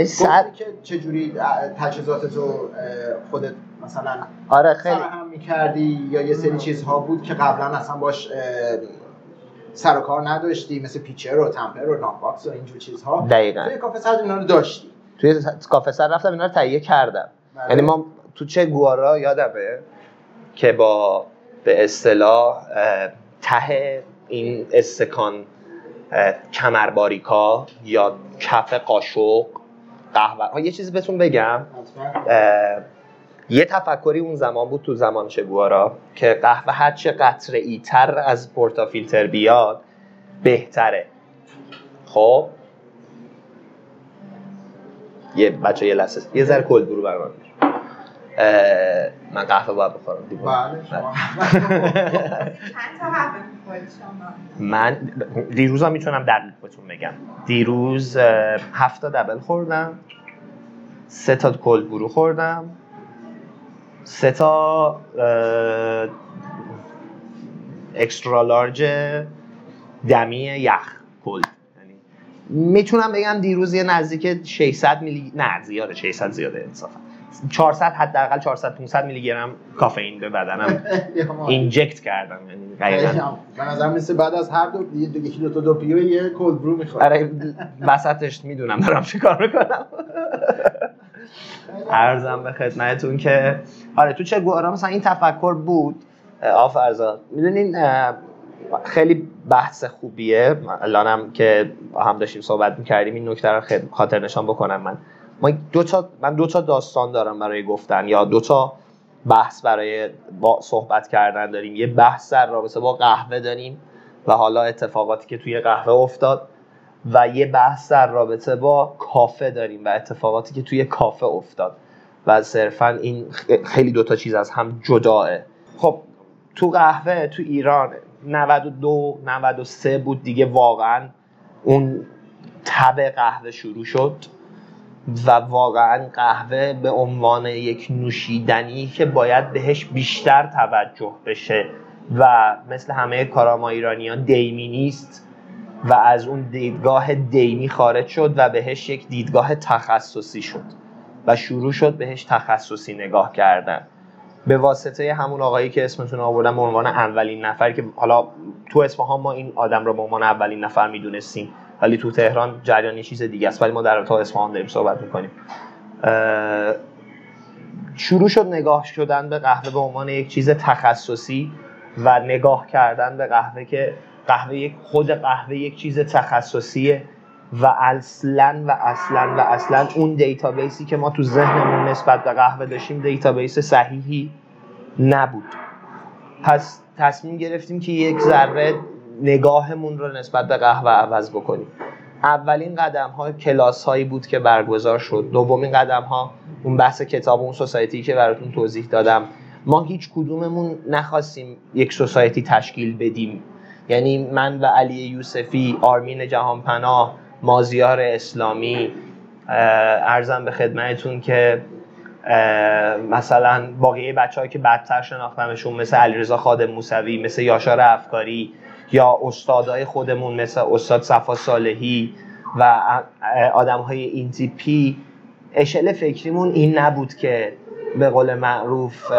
صد که چجوری تجهیزاتتو اه، خودت مثلا آره خیلی سرهم می‌کردی یا یه سری چیزها بود که قبلا اصلا باش سر و کار نداشتی مثل pitcher و tamper و knock box و اینجور چیزها. دقیقاً. توی کافه صدر اینا رو داشتی. توی کافه سر رفتم اینا رو تهیه کردم. بله. یعنی ما تو چه گوارا یادمه که با به اصطلاح ته این استکان کمرباریکا یا کف قاشق قهوه ها یه چیزی بهتون بگم. یه تفکری اون زمان بود تو زمان چگوارا که قهوه هر چه قطره ای تر از پورتافیلتر بیاد بهتره. خب؟ یه بچه یه لحظه یه ذره کل برو بر من. من قهوه باید بخورم. بله شما؟ من دیروز هم می‌تونم دقیق بهتون بگم. دیروز اه، هفت تا دبل خوردم سه تا کلد برو خوردم. سه تا اکسترا لارج دمی یخ کلد یعنی می‌تونم بگم دیروز یه نزدیک 600 میلی نه زیاده 600 زیاده انصافا. 400 حداقل 400 500 میلی گرم کافئین به بدنم اینجکت کردم یعنی دقیقاً. به نظر میسه بعد از هر دو یکی دو تا دو پیو یه کولد برو می‌خواد آره وسطش می‌دونم دارم چی کار می‌کنم. ارزم به خدمتتون که آره تو چه گوارا مثلا این تفکر بود. اه، آفرزاد می‌دونین خیلی بحث خوبیه. الانم که هم داشتیم صحبت می‌کردیم این نکته رو خاطر نشان بکنم من. ما دو تا من دو تا داستان دارم برای گفتن یا دو تا بحث برای با صحبت کردن داریم. یه بحث در رابطه با قهوه داریم و حالا اتفاقاتی که توی قهوه افتاد. و یه بحث در رابطه با کافه داریم و اتفاقاتی که توی کافه افتاد. و صرفا این خیلی دوتا چیز از هم جداه خب تو قهوه تو ایران 92 93 بود دیگه واقعا اون تب قهوه شروع شد و واقعا قهوه به عنوان یک نوشیدنی که باید بهش بیشتر توجه بشه و مثل همه کاراما ایرانیان دیمی نیست. و از اون دیدگاه دیمی خارج شد و بهش یک دیدگاه تخصصی شد و شروع شد بهش تخصصی نگاه کردن. به واسطه همون آقایی که اسمتون آوردم به عنوان اولین نفر که حالا تو اصفهان ما این آدم رو به عنوان اولین نفر می‌دونستیم ولی تو تهران جریان چیز دیگه است. ولی ما در تا اصفهان داریم صحبت می‌کنیم. شروع شد نگاه شدن به قهوه به عنوان یک چیز تخصصی و نگاه کردن به قهوه که قهوه یک خود قهوه یک چیز تخصصیه و اصلا و اصلا و اصلا اون database ی که ما تو ذهنمون نسبت به قهوه داشتیم database صحیحی نبود. پس تصمیم گرفتیم که یک ذره نگاهمون رو نسبت به قهوه عوض بکنیم. اولین قدم ها کلاس هایی بود که برگزار شد. دومین قدم ها اون بحث کتاب اون society که براتون توضیح دادم. ما هیچ کدوممون نخواستیم یک society تشکیل بدیم. یعنی من و علی یوسفی آرمین جهانپناه مازیار اسلامی ارزم به خدمتتون که مثلا باقی بچه که بدتر شناختمشون مثل علیرضا خادم موسوی مثل یاشار افکاری یا استادای خودمون مثل استاد صفا صالحی و آدم های این تیپی اشل فکریمون این نبود که به قول معروف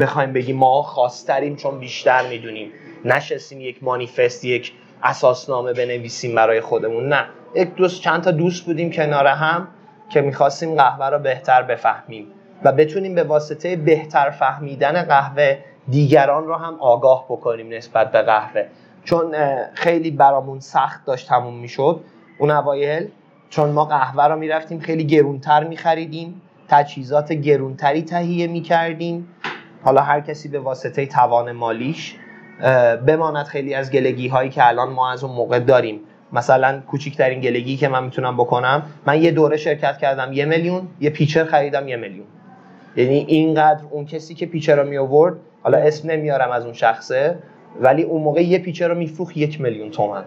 بخوایم بگیم ما خواستریم چون بیشتر می‌دونیم. نشستیم یک مانیفست یک اساسنامه بنویسیم برای خودمون. نه. یک دوست چند تا دوست بودیم کنار هم که می‌خواستیم قهوه رو بهتر بفهمیم و بتونیم به واسطه بهتر فهمیدن قهوه دیگران رو هم آگاه بکنیم نسبت به قهوه. چون خیلی برامون سخت داشت تموم می‌شد. اون اوایل چون ما قهوه رو می‌رفتیم خیلی گرونتر میخریدیم. تجهیزات گرونتری تهیه می‌کردیم. حالا هر کسی به واسطه توان مالیش بماند خیلی از گلگی هایی که الان ما از اون موقع داریم. مثلا کوچکترین گلگی که من می‌تونم بکنم من یه دوره شرکت کردم یه میلیون یه pitcher خریدم یه میلیون. یعنی اینقدر اون کسی که pitcher رو می آورد حالا اسم نمیارم از اون شخصه ولی اون موقع یه pitcher رو میفروخت یک میلیون تومن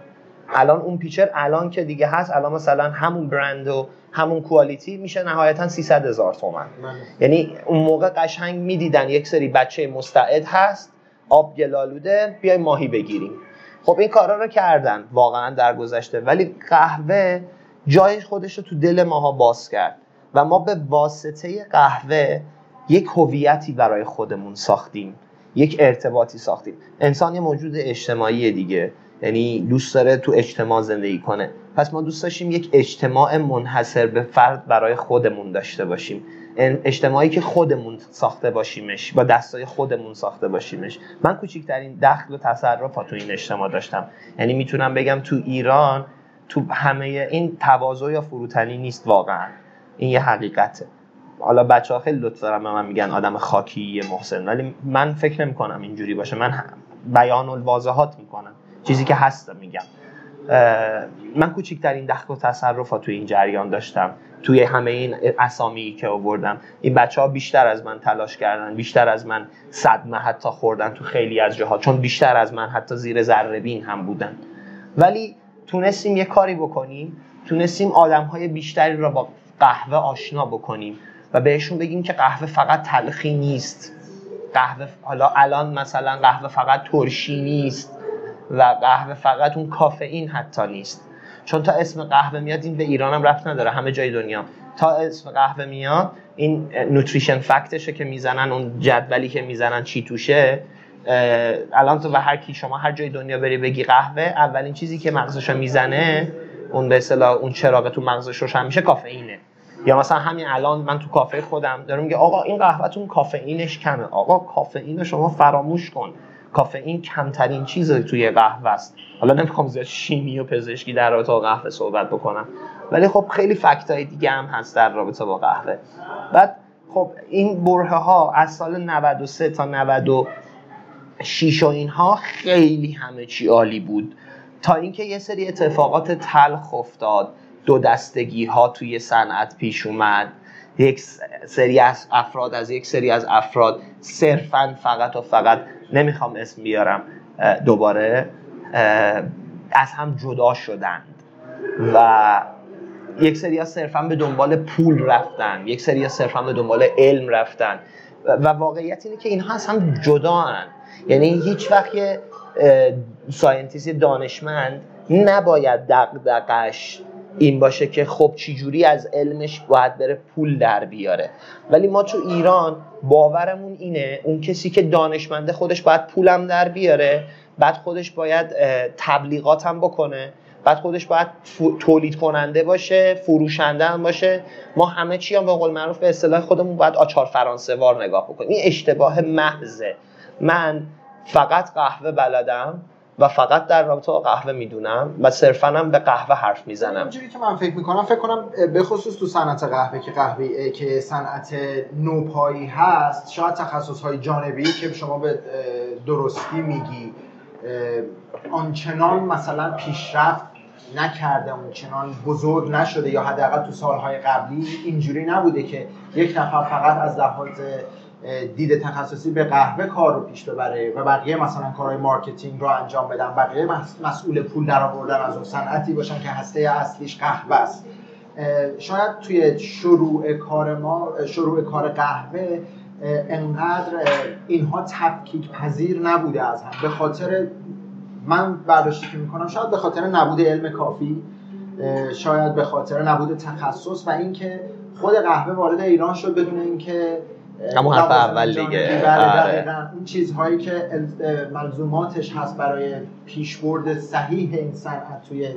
الان اون pitcher الان که دیگه هست الان مثلا همون برند و همون quality میشه نهایتا 300 هزار تومن یعنی اون موقع قشنگ می‌دیدن یک سری بچه مستعد هست آب گلالوده بیای ماهی بگیریم. خب این کارا رو کردن واقعا در گذشته ولی قهوه جای خودش رو تو دل ماها باز کرد. و ما به واسطه قهوه یک هویتی برای خودمون ساختیم. یک ارتباطی ساختیم. انسان یه موجود اجتماعی دیگه. یعنی دوست داره تو اجتماع زندگی کنه. پس ما دوست داشتیم یک اجتماع منحصر به فرد برای خودمون داشته باشیم. اجتماعی که خودمون ساخته باشیمش با دستای خودمون ساخته باشیمش. من کوچکترین دخل و تصرف تو این اجتماع داشتم. یعنی می‌تونم بگم تو ایران تو همه این تواضع یا فروتنی نیست واقعا. این یه حقیقته. حالا بچه ها خیلی لطف دارن به من میگن آدم خاکی محسن. ولی من فکر نمی کنم اینجوری باشه. من بیان الواضحات می‌کنم. چیزی که هست میگم. من کوچکترین دخل و تصرفات توی این جریان داشتم. توی همه این اسامی که آوردم. این بچه ها بیشتر از من تلاش کردن بیشتر از من صدمه حتی خوردن تو خیلی از جاها چون بیشتر از من حتی زیر ذره بین هم بودن. ولی تونستیم یه کاری بکنیم. تونستیم آدم های بیشتری را با قهوه آشنا بکنیم و بهشون بگیم که قهوه فقط تلخی نیست. قهوه حالا الان مثلا قهوه فقط ترشی نیست. و قهوه فقط اون کافئین حتی نیست. چون تا اسم قهوه میاد این به ایران هم رفت نداره همه جای دنیا. تا اسم قهوه میاد این نوتریشن فکتشه که می‌زنن اون جدولی که می‌زنن چی توشه. الان تو و هر کی شما هر جای دنیا بری بگی قهوه اولین چیزی که مغزش می‌زنه اون به اصطلاح اون چراغ تو مغزش روشن میشه کافئینه. یا مثلا همین الان من تو کافه خودم دارم میگه آقا این قهوهتون کافئینش کمه. آقا کافئین شما فراموش کن. کافئین کمترین چیز توی قهوه است. حالا نمی‌خوام زیاد شیمی و پزشکی در رابطه با قهوه صحبت بکنم. ولی خب خیلی فکتای دیگه هم هست در رابطه با قهوه. بعد خب این بره ها از سال 93 تا 96 و اینها خیلی همه چی عالی بود. تا اینکه یه سری اتفاقات تلخ افتاد. دو دستگی ها توی صنعت پیش اومد. یک سری از افراد از یک سری از افراد صرفا فقط و فقط نمی‌خوام اسم بیارم دوباره از هم جدا شدند و یک سری صرفا به دنبال پول رفتن یک سری صرفا به دنبال علم رفتن و واقعیت اینه که اینها از هم جدا هن. یعنی هیچ وقت ساینتیست دانشمند نباید دقدقش این باشه که خب چجوری از علمش باید بره پول در بیاره. ولی ما تو ایران باورمون اینه اون کسی که دانشمنده خودش باید پولم در بیاره بعد خودش باید تبلیغات هم بکنه بعد خودش باید تولید کننده باشه فروشنده هم باشه. ما همه چی هم به قول معروف به اصطلاح خودمون باید آچار فرانسه وار نگاه بکنیم. این اشتباه محضه. من فقط قهوه بلدم. و فقت در رابطه با قهوه می‌دونم و صرفا هم به قهوه حرف می‌زنم. اینجوری که من فکر می‌کنم فکر کنم به خصوص تو صنعت قهوه که قهوه که صنعت نوپایی هست شاید تخصص های جانبی که شما به درستی میگی آنچنان مثلا پیشرفت نکرده اونچنان بزرگ نشده یا حداقل تو سالهای قبلی اینجوری نبوده که یک نفر فقط از لحاظ دید تخصصی به قهوه کار رو پیش ببره و بقیه مثلا کارهای marketing رو انجام بدن بقیه مسئول پول در آوردن از اون صنعتی باشن که هسته اصلیش قهوه است. شاید توی شروع کار ما شروع کار قهوه انقدر اینها تفکیک پذیر نبوده از هم. به خاطر من برداشتی که می‌کنم شاید به خاطر نبود علم کافی شاید به خاطر نبود تخصص و اینکه خود قهوه وارد ایران شد بدون اینکه همون حرف اول دیگه. بله آره. اون چیزهایی که ملزوماتش هست برای پیشبرد صحیح این صنعت توی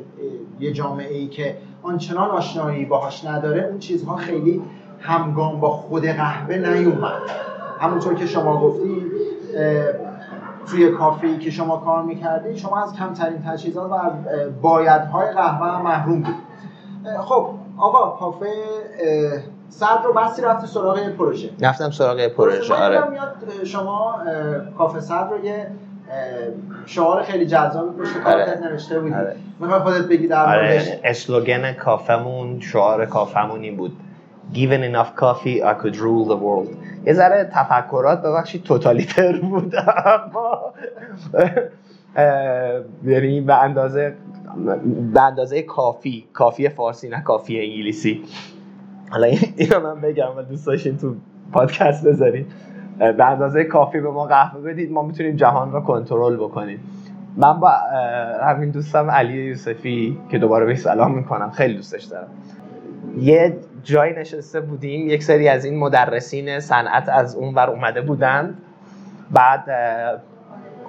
یه جامعه ای که آنچنان آشنایی باهاش نداره اون چیزها خیلی همگام با خود قهوه نیومد. همونطور که شما گفتی توی کافی که شما کار می‌کردی شما از کمترین تجهیزات و از بایدهای قهوه محروم بود خب آقا کافه صد رو بستی رفتی سراغ پروژه رفتم سراغ پروژه آره میاد شما کافه صد رو یه شعار خیلی جذابی پشت آره. نوشته بودی آره. می‌خوای خودت بگی در آره. اسلوگن کافمون شعار کافمون این بود Given enough coffee I could rule the world یه ذره تفکرات ببخشید توتالیتر بود اما یعنی به اندازه به اندازه کافی کافی فارسی نه کافی انگلیسی. حالا این- اینو من بگم و دوست داشتین تو پادکست بذارین. به اندازه کافی به ما قهوه بدید ما می‌تونیم جهان را کنترل بکنیم. من با همین دوستم علی یوسفی که دوباره بهش سلام می‌کنم. خیلی دوستش دارم. یه جایی نشسته بودیم یک سری از این مدرسین صنعت از اون ور اومده بودن بعد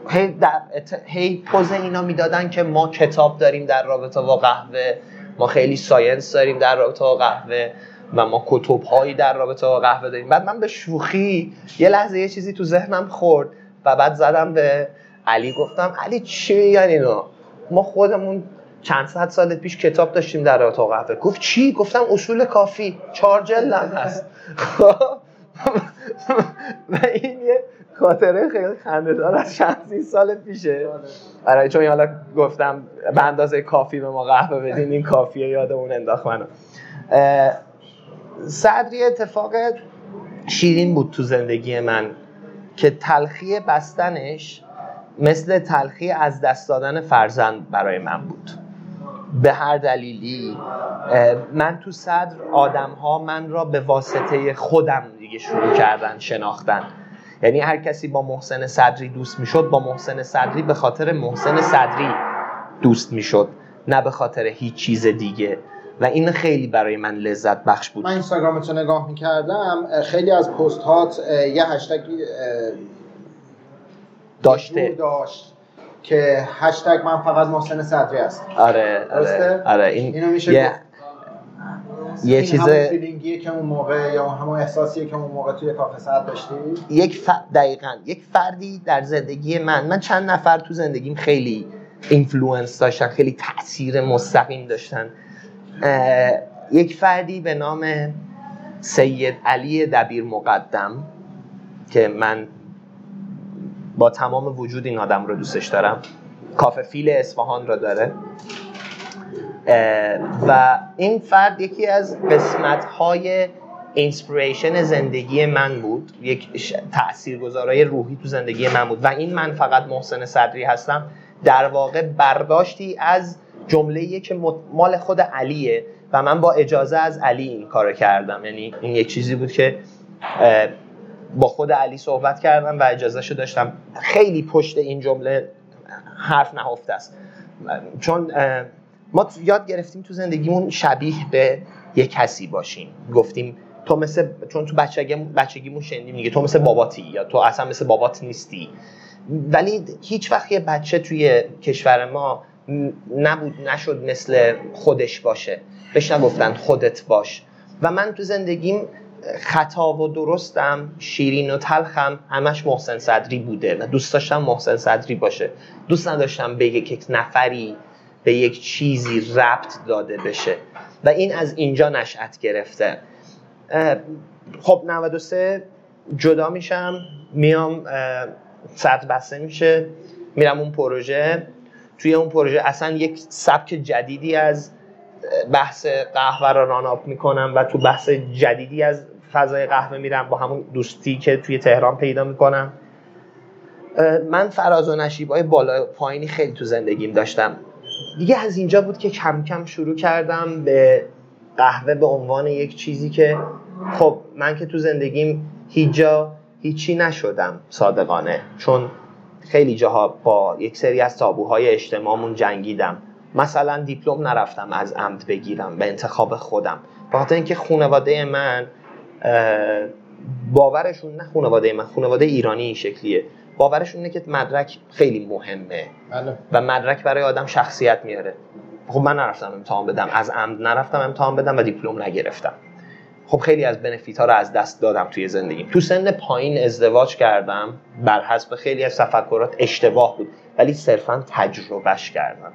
هی, در هی پوز اینا می‌دادن که ما کتاب داریم در رابطه با قهوه ما خیلی ساینس داریم در رابطه با قهوه و ما کتب هایی در رابطه با قهوه داریم. بعد من به شوخی یه لحظه یه چیزی تو ذهنم خورد و بعد زدم به علی گفتم علی چی میگن اینا ما خودمون چند صد سال پیش کتاب داشتیم در رابطه با قهوه. گفت چی؟ گفتم اصول کافی چهار جلدم هست. خب؟ و این یه خاطره خیلی خنده‌دار از چند سال پیشه. آره چون حالا گفتم به اندازه کافی به ما قهوه بدین این کافیه یادمون انداخت منو. صدری اتفاق شیرین بود تو زندگی من که تلخی بستنش مثل تلخی از دست دادن فرزند برای من بود. به هر دلیلی من تو صدر آدم ها من را به واسطه خودم دیگه شروع کردن شناختن یعنی هر کسی با محسن صدری دوست می‌شد با محسن صدری به خاطر محسن صدری دوست می‌شد نه به خاطر هیچ چیز دیگه و این خیلی برای من لذت بخش بود من اینستاگرامت رو نگاه می‌کردم خیلی از پست هات یه هشتگ داشته داشت که هشتگ من فقط محسن صدری هست آره؟ آره, آره. این اینو میشه یه. یه این چیز- همون feeling یه که اون موقع یا همون احساسیه که اون موقع توی کافه ساعت داشتی؟ یک ف... دقیقا. یک فردی در زندگی من من چند نفر تو زندگیم خیلی influence داشتن خیلی تاثیر مستقیم داشتن. اه، یک فردی به نام سید علی دبیر مقدم که من با تمام وجود این آدم رو دوستش دارم. کافه فیل اصفهان رو داره. و این فرد یکی از قسمت های اینسپریشن زندگی من بود یک تاثیرگذارای روحی تو زندگی من بود. و این من فقط محسن صدری هستم. در واقع برداشتی از جمله که مال خود علیه و من با اجازه از علی این کارو کردم. یعنی این یک چیزی بود که با خود علی صحبت کردم و اجازهشو داشتم. خیلی پشت این جمله حرف نهفته است. چون ما یاد گرفتیم تو زندگیمون شبیه به یک کسی باشیم. گفتیم تو مثل چون تو بچگیمون بچگیمون شنیدیم دیگه تو مثل باباتی یا تو اصلا مثل بابات نیستی. ولی هیچ وقت یه بچه توی کشور ما نبود نشد مثل خودش باشه. بهش نگفتن خودت باش. و من تو زندگیم خطا و درستم شیرین و تلخم همش محسن صدری بوده و دوست داشتم محسن صدری باشه. دوست نداشتم به یک نفری به یک چیزی ربط داده بشه. و این از اینجا نشأت گرفته. خب 93 جدا میشم میام سطح بسته میشه میرم اون پروژه. توی اون پروژه اصلا یک سبک جدیدی از بحث قهوه راناپ می‌کنم و تو بحث جدیدی از فضای قهوه میرم با همون دوستی که توی تهران پیدا می‌کنم. من فراز و نشیبای بالا پایینی خیلی تو زندگیم داشتم. دیگه از اینجا بود که کم کم شروع کردم به قهوه به عنوان یک چیزی که خب من که تو زندگیم هیچ جا هیچی نشدم صادقانه چون خیلی جاها با یک سری از تابوهای اجتماعمون جنگیدم. مثلا دیپلم نرفتم از عمد بگیرم به انتخاب خودم. خاطر اینکه خانواده من باورشون نه خانواده من خانواده ایرانی این شکلیه. باورشون اینه که مدرک خیلی مهمه. بله. و مدرک برای آدم شخصیت میاره. خب من نرفتم امتحان بدم. از عمد نرفتم امتحان بدم و دیپلم نگرفتم خب خیلی از بنفیت ها رو از دست دادم توی زندگیم. تو سن پایین ازدواج کردم. بر حسب خیلی از تفکرات اشتباه بود. ولی صرفا تجربهش کردم.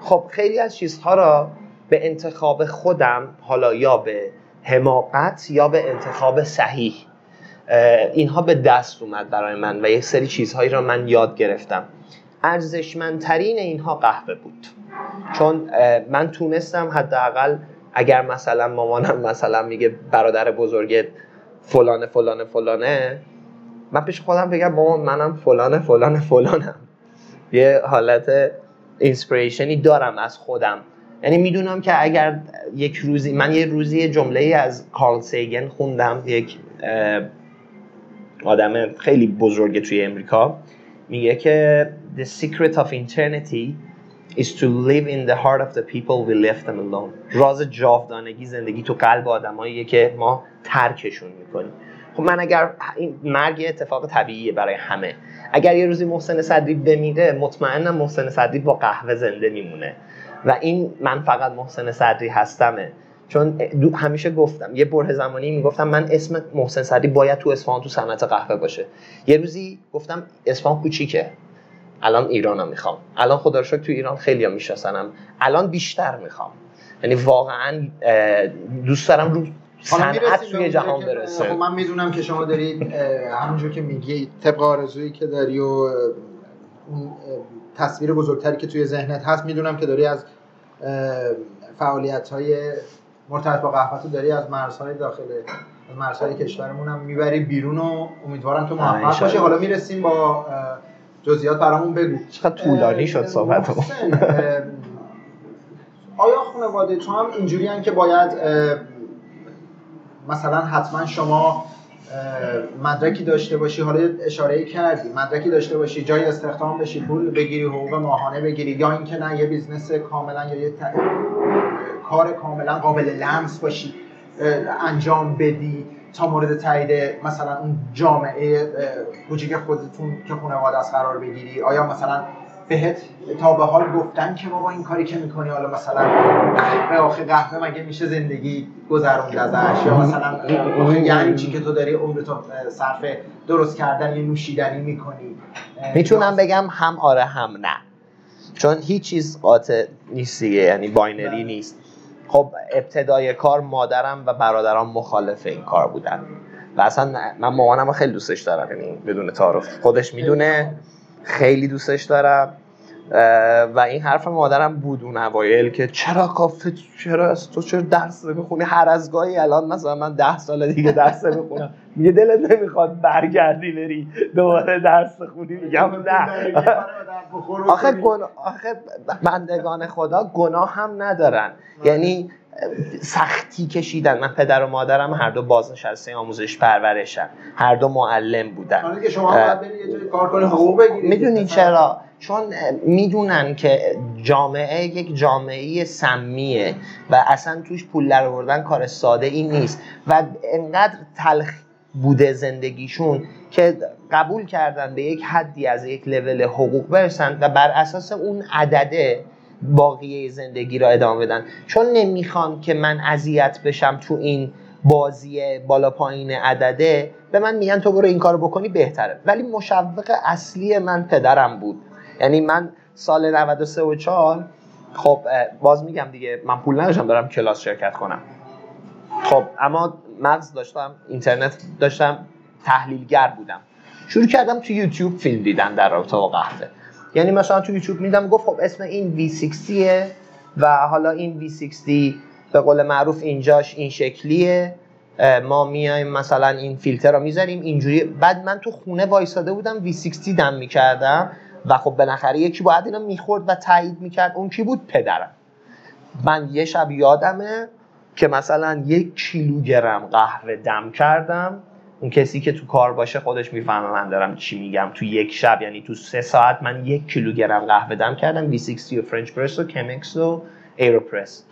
خب خیلی از چیزها را به انتخاب خودم حالا یا به حماقت یا به انتخاب صحیح اینها به دست اومد برای من و یک سری چیزهایی را من یاد گرفتم. ارزشمندترین اینها قهوه بود. چون من تونستم حداقل اگر مثلا مامانم مثلا میگه برادر بزرگت فلانه فلانه فلانه من پیش خودم بگم مامان منم فلانه فلانه فلانم. یه حالت اینسپریشنی دارم از خودم. یعنی می‌دونم که اگر یک روزی من یه روزی جمله ای از کارل سیگن خوندم یک آدم خیلی بزرگ توی امریکا میگه که the secret of eternity is to live in the heart of the people we left them alone. راز جاودانگی زندگی تو قلب آدماییه که ما ترکشون می‌کنیم. خب من اگر این مرگ اتفاق طبیعیه برای همه. اگر یه روزی محسن صدری بمیره مطمئنم محسن صدری با قهوه زنده میمونه. و این من فقط محسن صدری هستمه. چون دو- همیشه گفتم یه بره زمانی می‌گفتم من اسم محسن صدری باید تو اصفهان تو صنعت قهوه باشه. یه روزی گفتم اصفهان کوچیکه. الان ایرانم می‌خوام. الان خدا رو تو ایران خیلی هم میشناسنم. الان بیشتر می‌خوام. یعنی واقعا دوست دارم رو صنعت توی جهان برسه. خب من می‌دونم که شما دارید همونجور که میگی طبق آرزویی که داری و اون تصویر بزرگتری که توی ذهنت هست می‌دونم که داری از فعالیت های مرتبط با قهوه داری از مرزهای داخل از مرزهای کشورمون هم می‌بری بیرون و امیدوارم که موفق. باشی. حالا می‌رسیم با جزئیات برامون بگو. چقدر طولانی شد صحبت آیا خانواده تو هم اینجوری که باید مثلا حتما شما مدرکی داشته باشی؟ حالا اشاره کردی مدرکی داشته باشی جای استخدام بشی پول بگیری حقوق ماهانه بگیری یا اینکه نه یه business کاملا یا یه کار کاملا قابل لمس باشی انجام بدی تا مورد تایید مثلا اون جامعه کوچیک خودتون که خانواده است قرار بگیری. آیا مثلا بهت تا به حال گفتن که بابا این کاری که می‌کنی حالا مثلا به آخه قهوه مگه میشه زندگی گذروند ازش؟ یا مثلا یعنی چی که تو داری عمرتو صرف درست کردن یه نوشیدنی می‌کنی. می‌تونم بگم هم آره هم نه. چون هیچ چیز قاطع نیست دیگه یعنی باینری نیست. خب ابتدای کار مادرم و برادرم مخالف این کار بودن. و اصلا من مامانم خیلی دوستش دارم یعنی بدون تعارف. خودش می‌دونه خیلی دوستش دارم. و این حرف مادرم بود اون اوایل که چرا کافه چرا تو چرا درس می‌خونی هر از گاهی الان مثلا من ده سال دیگه درس می‌خونم میگه دلت نمی‌خواد برگردی بری دوباره درس خونی؟ میگم نه. آخه گنا... آخه بندگان خدا گناه هم ندارن. یعنی سختی کشیدن. من پدر و مادرم هر دو بازنشسته آموزش پرورشن. هر دو معلم بودن. که شما باید بری یه جای کار کنی حقوق بگیری. می‌دونی چرا؟ چون می‌دونن که جامعه یک جامعه سمیه و اصلا توش پول در آوردن کار ساده ای نیست. و انقدر تلخ بوده زندگیشون که قبول کردن به یک حدی از یک لول حقوق برسن و بر اساس اون عدده باقیه زندگی را ادامه بدن. چون نمی‌خوان که من اذیت بشم تو این بازی بالا پایین عدده به من میگن تو برو این کارو بکنی بهتره. ولی مشوق اصلی من پدرم بود. یعنی من سال 93 و 4 خب باز میگم دیگه من پول نداشتم برم کلاس شرکت کنم. خب اما مغز داشتم اینترنت داشتم تحلیلگر بودم. شروع کردم تو یوتیوب فیلم دیدن در رابطه با قهوه یعنی مثلا تو یوتیوب میدم گفت خب اسم این V60 و حالا این V60 به قول معروف اینجاش این شکلیه. ما میایم مثلا این فیلتر رو می‌ذاریم اینجوری. بعد من تو خونه وایساده بودم V60 دم می‌کردم و خب بالاخره یکی باید اینو می‌خورد و تایید می‌کرد. اون کی بود؟ پدرم. من یه شب یادمه که مثلا یک کیلوگرم قهوه دم کردم اون کسی که تو کار باشه خودش می‌فهمه من دارم چی میگم. تو یک شب یعنی تو سه ساعت من یک کیلوگرم قهوه دم کردم V60 و French press و Chemex و AeroPress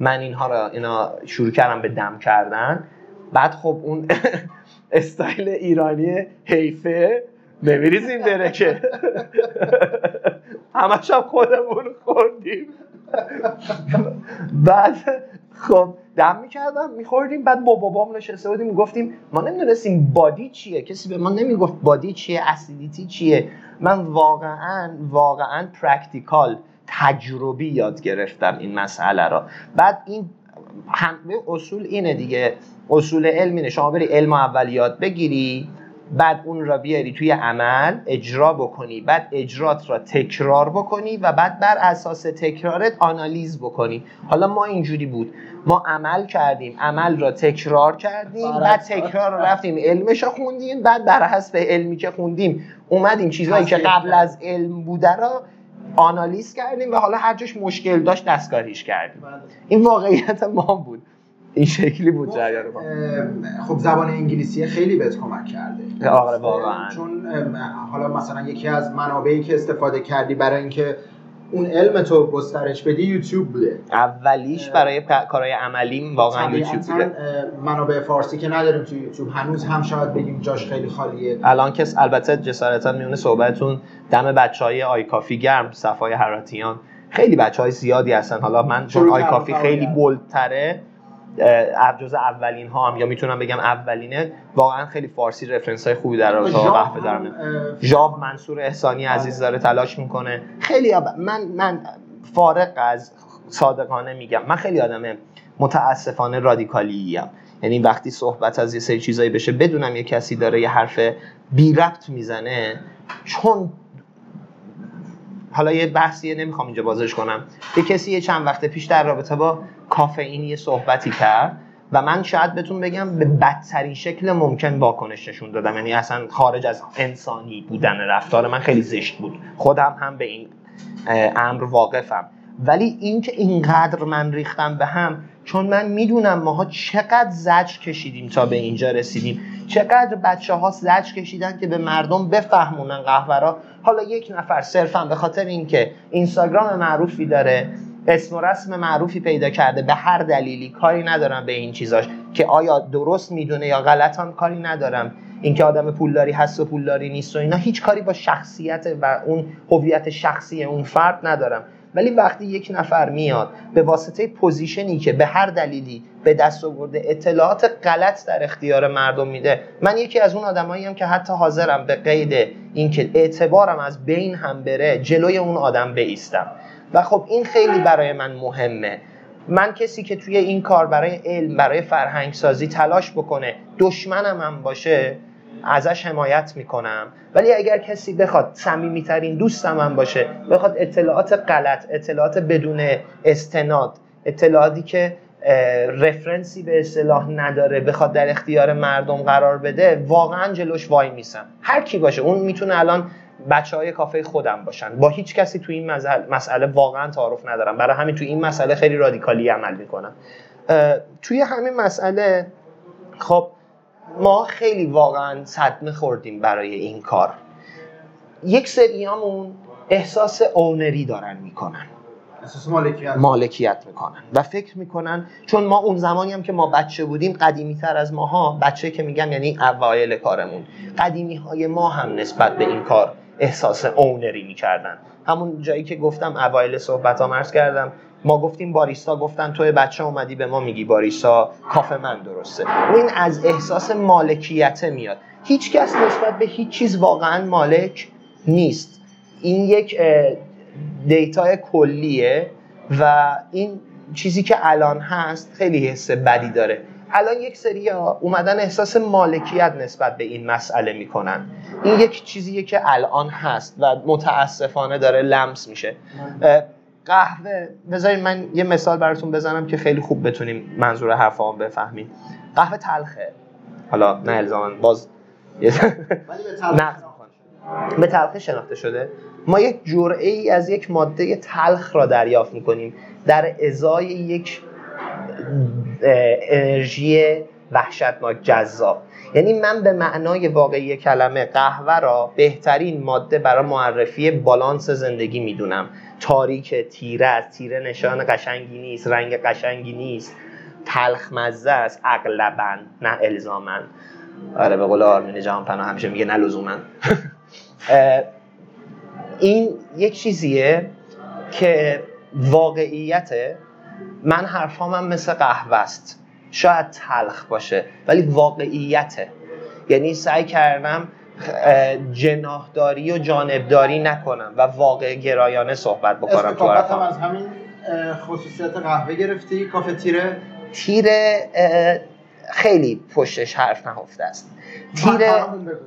من اینها رو اینا شروع کردم به دم کردن. بعد خب اون استایل ایرانی حیفه نمیریزیم بره که همش هم خودمون خوردیم. بعد خب دم می‌کردم میخوردیم بعد با بابام نشسته بودیم می‌گفتیم ما نمی‌دونستیم body چیه. کسی به ما نمی‌گفت body چیه acidity چیه. من واقعا واقعا practical تجربی یاد گرفتم این مسئله را. بعد این همه اصول اینه دیگه. اصول علم اینه. شما بری علم اول یاد بگیری بعد اون را بیاری توی عمل اجرا بکنی بعد اجرات را تکرار بکنی و بعد بر اساس تکرارت آنالیز بکنی. حالا ما اینجوری بود. ما عمل کردیم عمل را تکرار کردیم بعد تکرار رو رفتیم. علمش رو خوندیم بعد بر حسب علمی که خوندیم اومدیم چیزهایی که قبل از علم بوده را آنالیز کردیم و حالا هر جاش مشکل داشت دستکاریش کردیم. این واقعیت ما بود. این شکلی بود جریان خب زبان انگلیسی خیلی بهت کمک کرده. آره، واقعاً. چون حالا مثلا یکی از منابعی که استفاده کردی برای اینکه اون علم تو گسترش بدی یوتیوب بوده. اولیش برای کارهای عملیم واقعا یوتیوب بوده. منابع فارسی که نداریم تو یوتیوب. هنوز هم شاید بگیم جاش خیلی خالیه. الان که البته جسارتا میونه صحبتتون دم بچه های آی کافی گرم صفای هراتیان خیلی بچه های زیادی هستن. حالا من چون آی کافی خیلی فعالیت. جز اولین ها هم یا می‌تونم بگم اولینه. واقعا خیلی فارسی رفرنس های خوبی در رابطه با قهوه هم، دارم ژاو منصور احسانی عزیز داره تلاش می‌کنه. خیلی آب- من من فارق از صادقانه میگم. من خیلی آدم متاسفانه رادیکالی ام یعنی وقتی صحبت از یه سری چیزایی بشه بدونم یه کسی داره یه حرف بی ربط می‌زنه چون حالا یه بحثیه نمی‌خوام اینجا بازش کنم. یه کسی یه چند وقت پیش در رابطه با کافئین یه صحبتی کرد و من شاید بهتون بگم به بدترین شکل ممکن واکنش نشون دادم. یعنی اصلا خارج از انسانی بودن رفتار من خیلی زشت بود. خودم هم به این امر واقفم. ولی اینکه اینقدر من ریختم به هم چون من می‌دونم ماها چقدر زجر کشیدیم تا به اینجا رسیدیم. چقدر بچه ها زجر کشیدن که به مردم بفهمونن قهوه را حالا یک نفر صرفا به خاطر اینکه اینستاگرام معروفی داره اسم و رسم معروفی پیدا کرده. به هر دلیلی کاری ندارم به این چیزاش که آیا درست می‌دونه یا غلط کاری ندارم. اینکه آدم پولداری هست و پولداری نیست و اینا هیچ کاری با شخصیت و اون هویت شخصی اون فرد ندارم. ولی وقتی یک نفر میاد به واسطه پوزیشنی که به هر دلیلی به دست آورده اطلاعات غلط در اختیار مردم میده من یکی از اون آدمایی هم که حتی حاضرم به قید اینکه اعتبارم از بین هم بره جلوی اون آدم بیستم. و خب این خیلی برای من مهمه. من کسی که توی این کار برای علم برای فرهنگ سازی تلاش بکنه دشمنم هم باشه ازش حمایت می‌کنم. ولی اگر کسی بخواد صمیمیترین دوستم هم باشه بخواد اطلاعات غلط اطلاعات بدون استناد اطلاعاتی که رفرنسی به اصطلاح نداره بخواد در اختیار مردم قرار بده واقعا جلوش وای میسم. هر کی باشه اون می‌تونه الان بچه های کافه خودم باشن. با هیچ کسی توی این مسئله, واقعا تعارف ندارم. برای همین توی این مسئله خیلی رادیکالی عمل می‌کنم. توی همین مسئله خب ما خیلی واقعا صدمه خوردیم برای این کار. یک سریامون احساس اونری دارن می‌کنن. اساس مالکیت. مالکیت می‌کنن و فکر می‌کنن چون ما اون زمانی هم که ما بچه بودیم قدیمی تر از ماها بچه که میگم یعنی اوایل کارمون قدیمی های ما هم نسبت به این کار احساس اونری می‌کردن. همون جایی که گفتم اوایل صحبت مرز کردم ما گفتیم باریستا گفتن توی بچه اومدی به ما میگی باریستا کافه من درسته. این از احساس مالکیت میاد. هیچ کس نسبت به هیچ چیز واقعا مالک نیست. این یک دیتا کلیه و این چیزی که الان هست خیلی حس بدی داره. الان یک سری اومدن احساس مالکیت نسبت به این مسئله می‌کنن. این یک چیزیه که الان هست و متاسفانه داره لمس میشه. قهوه بذارید من یه مثال براتون بزنم که خیلی خوب بتونیم منظور حرفام بفهمید قهوه تلخه. حالا نه الزاما باز ولی به تلخی شناخته شده. ما یک جرعه ای از یک ماده تلخ را دریافت می‌کنیم. در ازای یک انرژی وحشتناک جذاب. یعنی من به معنای واقعی کلمه قهوه را بهترین ماده برای معرفی بالانس زندگی می‌دونم. تاریک تیره است تیره نشان قشنگی نیست رنگ قشنگی نیست. تلخ مزه است اغلبا نه الزامن. آره به قول آرمین جهان پناه همیشه میگه نه لزوما این یک چیزیه که واقعیته من حرفام هم مثل قهوه است. شاید تلخ باشه ولی واقعیته. یعنی سعی کردم اه، جناحداری و جانبداری نکنم و واقع گرایانه صحبت بکنم تو هم از همین خصوصیت قهوه گرفتی کافه تیره؟ تیره خیلی پشتش حرف نهفته است. بگو.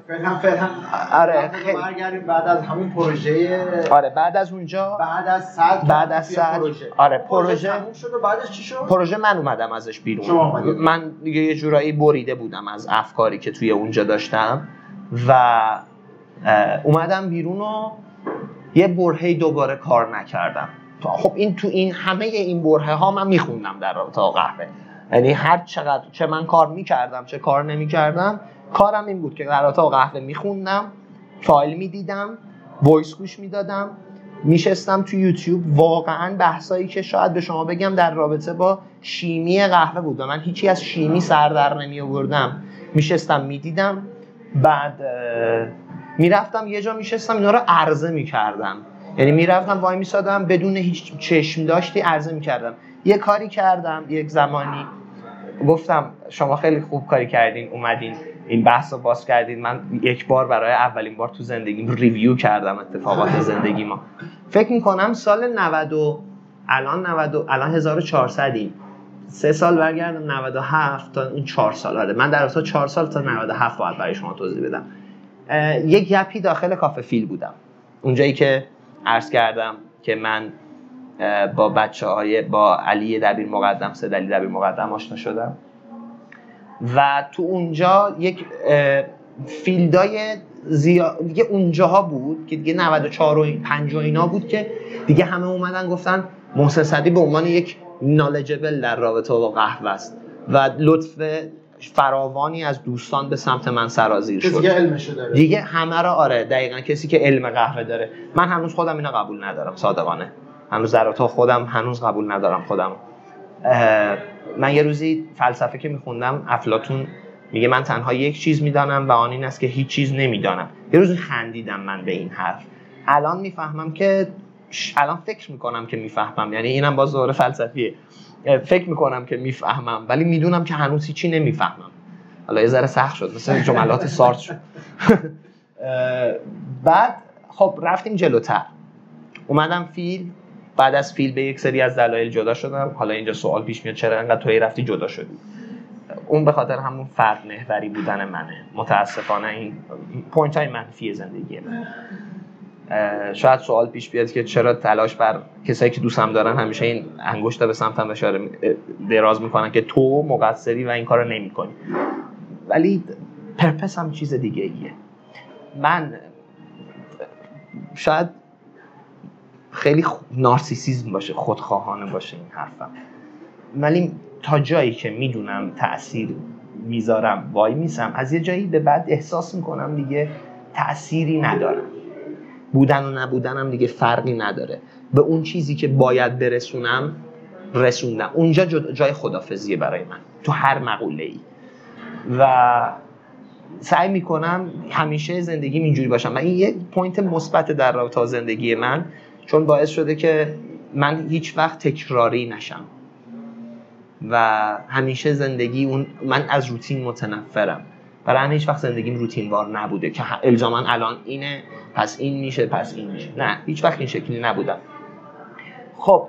فعلا فعلا. آره، بعد خیلی. برگردیم بعد از همون پروژه. آره بعد از اونجا بعد از صد بعد از صد پروژه. آره پروژه تموم شد و بعدش چی شد؟ پروژه من اومدم ازش بیرون. شما. من دیگه یه جورایی بریده بودم از افکاری که توی اونجا داشتم و اومدم بیرون و یه برهه دوباره کار نکردم. خب این تو این همه این برهه ها من میخوندم در رابطه قهوه. یعنی هر چقدر چه من کار می‌کردم چه کار نمی‌کردم کارم این بود که در با قهوه میخوندم فایل می‌دیدم وایس گوش می‌دادم میشستم تو یوتیوب. واقعا بحثایی که شاید به شما بگم در رابطه با شیمی قهوه بود و من هیچی از شیمی سر در نمی آوردم میشستم می‌دیدم. بعد می‌رفتم یه جا میشستم اینا رو عرضه می‌کردم. یعنی می‌رفتم وای میسادم بدون هیچ چشم داشتی عرضه می‌کردم. یه کاری کردم یک زمانی گفتم شما خیلی خوب کاری کردین اومدین این بحث رو باز کردین. من یک بار برای اولین بار تو زندگیم ریویو کردم اتفاقات زندگی ما. فکر می‌کنم سال 90 الان 90 الان 1400 این سه سال برگردم 97 تا این 4 سال آره. من در اصل 4 سال تا 97 باید برای شما توضیح بدم. یک گپی داخل کافه فیل بودم. اونجایی که عرض کردم که من با بچه های با علی دبیر مقدم سه علی دبیر مقدم آشنا شدم. و تو اونجا یک فیلدای زیاد دیگه اونجاها بود که دیگه 94 و 5 و اینا بود که دیگه همه اومدن گفتن محسن صدی به عنوان یک نالجبل در رابطه با قهوه است و لطف فراوانی از دوستان به سمت من سرازیر شد. دیگه علمشو داره. دیگه همه را آره دقیقا کسی که علم قهوه داره. من هنوز خودم اینو قبول ندارم صادقانه. هنوز در خودم هنوز قبول ندارم خودم من یه روزی فلسفه که میخوندم افلاتون میگه من تنها یک چیز می‌دانم و آن این است که هیچ چیز نمی‌دانم. یه روزی خندیدم من به این حرف. الان می‌فهمم که الان فکر می‌کنم که می‌فهمم یعنی اینم باز دوره فلسفیه. فکر می‌کنم که می‌فهمم ولی می‌دونم که هنوز هیچی نمی‌فهمم. حالا یه ذره سخت شد مثل جملات سارت شد. بعد خب رفتیم جلوتر. اومدم فیل بعد از فیل به یک سری از دلایل جدا شدم. حالا اینجا سوال پیش میاد چرا انقدر توی رفتی جدا شدی؟ اون به خاطر همون فرد محوری بودن منه. متاسفانه این point های منفی زندگی من شاید سوال پیش بیاد که چرا تلاش بر کسایی که دوستم دارن همیشه این انگشت به سمتم اشاره دراز می‌کنن که تو مقصری و این کارو نمی‌کنی. ولی پرپس هم چیز دیگه ایه من شاید خیلی نارسیسیزم باشه خودخواهانه باشه این حرفم ولی تا جایی که می‌دونم تاثیر می‌ذارم وای میسم. از یه جایی به بعد احساس می‌کنم دیگه تأثیری ندارم. بودن و نبودنم دیگه فرقی نداره. به اون چیزی که باید برسونم رسوندم. اونجا جای خداحافظیه برای من تو هر مقوله ای و سعی می‌کنم همیشه زندگی اینجوری باشم. و این یه point مثبت در رابطه زندگی من. چون باعث شده که من هیچ وقت تکراری نشم. و همیشه زندگی اون من از روتین متنفرم. برای همین هیچ وقت زندگیم روتین وار نبوده که الزاما الان اینه پس این میشه پس این میشه. نه هیچ وقت این شکلی نبودم. خب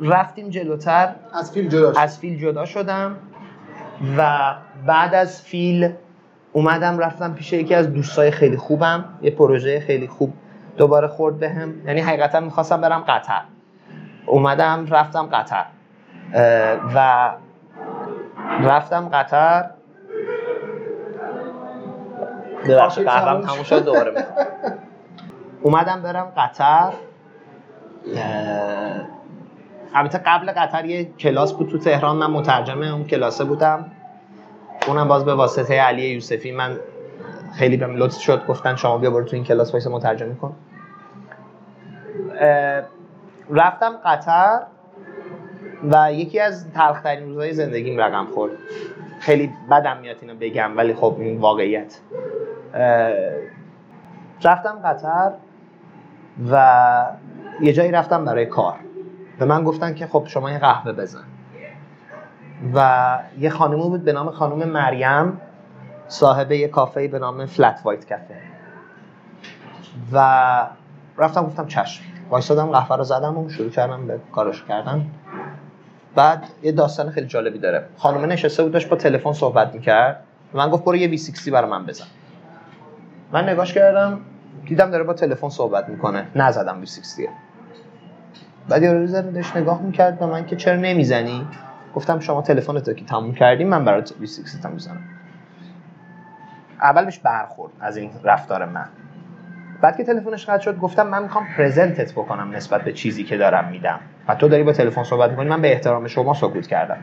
رفتیم جلوتر. از فیل جدا شد. از فیل جدا شدم و بعد از فیل اومدم رفتم پیش یکی از دوستای خیلی خوبم. یه پروژه خیلی خوب دوباره خورد بهم یعنی حقیقتا می‌خواستم برم قطر. اومدم رفتم قطر. و رفتم قطر. ببخشید قهوهم تموم شد دوباره اومدم برم قطر. البته قبل قطر یه کلاس بود تو تهران. من مترجم اون کلاسه بودم. اونم باز به واسطه علی یوسفی. من خیلی بهم لطف شد گفتن شما بیا برو تو این کلاس وایسا مترجمی کن رفتم قطر و یکی از تلخترین روزهای زندگیم رقم خورد. خیلی بدم میاد اینو بگم ولی خب این واقعیت. رفتم قطر و یه جایی رفتم برای کار. به من گفتن که خب شما یه قهوه بزن. و یه خانمی بود به نام خانم مریم. صاحب یه کافه به نام فلت وایت کافه و رفتم گفتم چشم. وایسادم قهوه رو زدم و شروع کردم به کارش کردم بعد یه داستان خیلی جالبی داره. خانم نشسته بود داشت با تلفن صحبت می‌کرد. من گفت برو یه V60 برای من بزن. من نگاش کردم دیدم داره با تلفن صحبت می‌کنه. نزدم V60 بعد یه روز داشت نگاه می‌کرد به من که چرا نمی‌زنی؟ گفتم شما تلفنتو که تموم کردیم من برات V60 تا می‌زنم. اول بهش برخورد از این رفتار من. بعد که تلفنش قطع شد گفتم من می‌خوام پرزنتت بکنم نسبت به چیزی که دارم میدم. و تو داری با تلفن صحبت می‌کنی من به احترام شما سکوت کردم.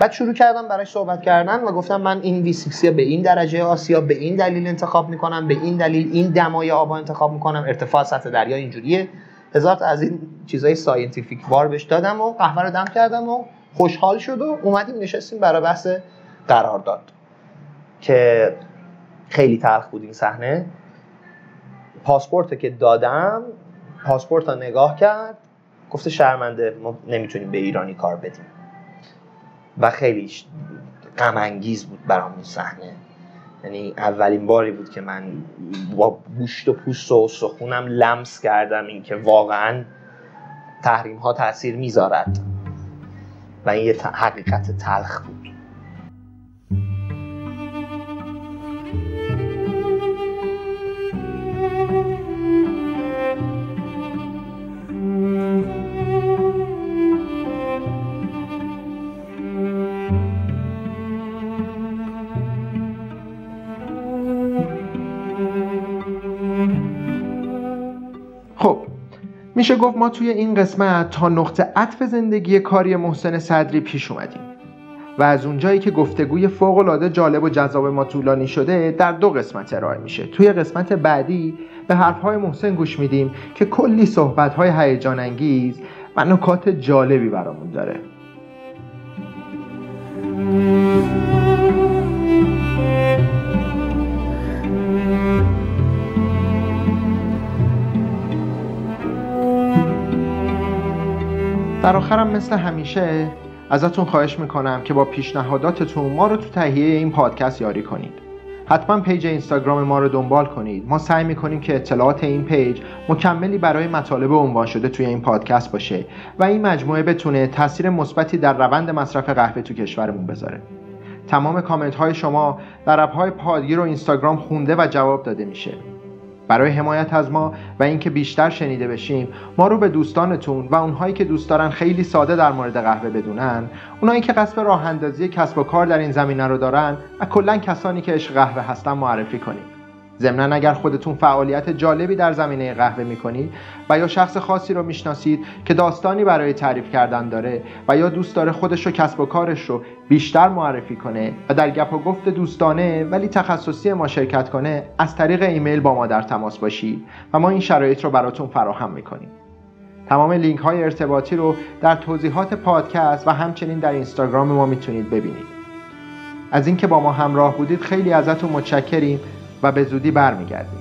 بعد شروع کردم برای صحبت کردن و گفتم من این V60 به این درجه آسیا به این دلیل انتخاب می‌کنم به این دلیل این دمای آبو انتخاب می‌کنم. ارتفاع سطح دریا اینجوریه. هزار از این چیزای scientific وار بهش دادم و قهوه رو دم کردم و خوشحال شد و اومدیم نشستیم برای بحث قرارداد که خیلی تلخ بود این صحنه. پاسپورت که دادم پاسپورت رو نگاه کرد گفته شرمنده ما نمی‌تونیم به ایرانی کار بدیم. و خیلی غم انگیز بود برام اون صحنه. یعنی اولین باری بود که من با گوشت و پوست و سخونم لمس کردم اینکه واقعا تحریم ها تاثیر می‌ذارد. و این یه حقیقت تلخ بود. خب میشه گفت ما توی این قسمت تا نقطه عطف زندگی کاری محسن صدری پیش اومدیم و از اونجایی که گفتگوی فوق جالب و جذاب ما طولانی شده در دو قسمت ارائه میشه. توی قسمت بعدی به حرفهای محسن گوش میدیم که کلی صحبتهای هیجان انگیز و نکات جالبی برامون داره. در آخرم مثل همیشه ازتون خواهش می‌کنم که با پیشنهاداتتون ما رو تو تهیه این پادکست یاری کنید. حتما page اینستاگرام ما رو دنبال کنید. ما سعی می‌کنیم که اطلاعات این page مکملی برای مطالب عنوان شده توی این پادکست باشه و این مجموعه بتونه تاثیر مثبتی در روند مصرف قهوه تو کشورمون بذاره. تمام کامنت های شما در app های پادگیر و اینستاگرام خونده و جواب داده میشه. برای حمایت از ما و اینکه بیشتر شنیده بشیم ما رو به دوستانتون و اونهایی که دوست دارن خیلی ساده در مورد قهوه بدونن. اونایی که قصد راه اندازی کسب و کار در این زمینه رو دارن و کلا کسانی که عشق قهوه هستن معرفی کنیم. ضمنا اگر خودتون فعالیت جالبی در زمینه قهوه می‌کنید و یا شخص خاصی رو می‌شناسید که داستانی برای تعریف کردن داره و یا دوست داره خودش رو کسب و کارش رو بیشتر معرفی کنه و در گپ و گفت دوستانه ولی تخصصی ما شرکت کنه از طریق ایمیل با ما در تماس باشید و ما این شرایط رو براتون فراهم می‌کنیم. تمام لینک های ارتباطی رو در توضیحات پادکست و همچنین در اینستاگرام ما می‌تونید ببینید. از اینکه با ما همراه بودید خیلی ازتون متشکریم. و به زودی برمیگردیم.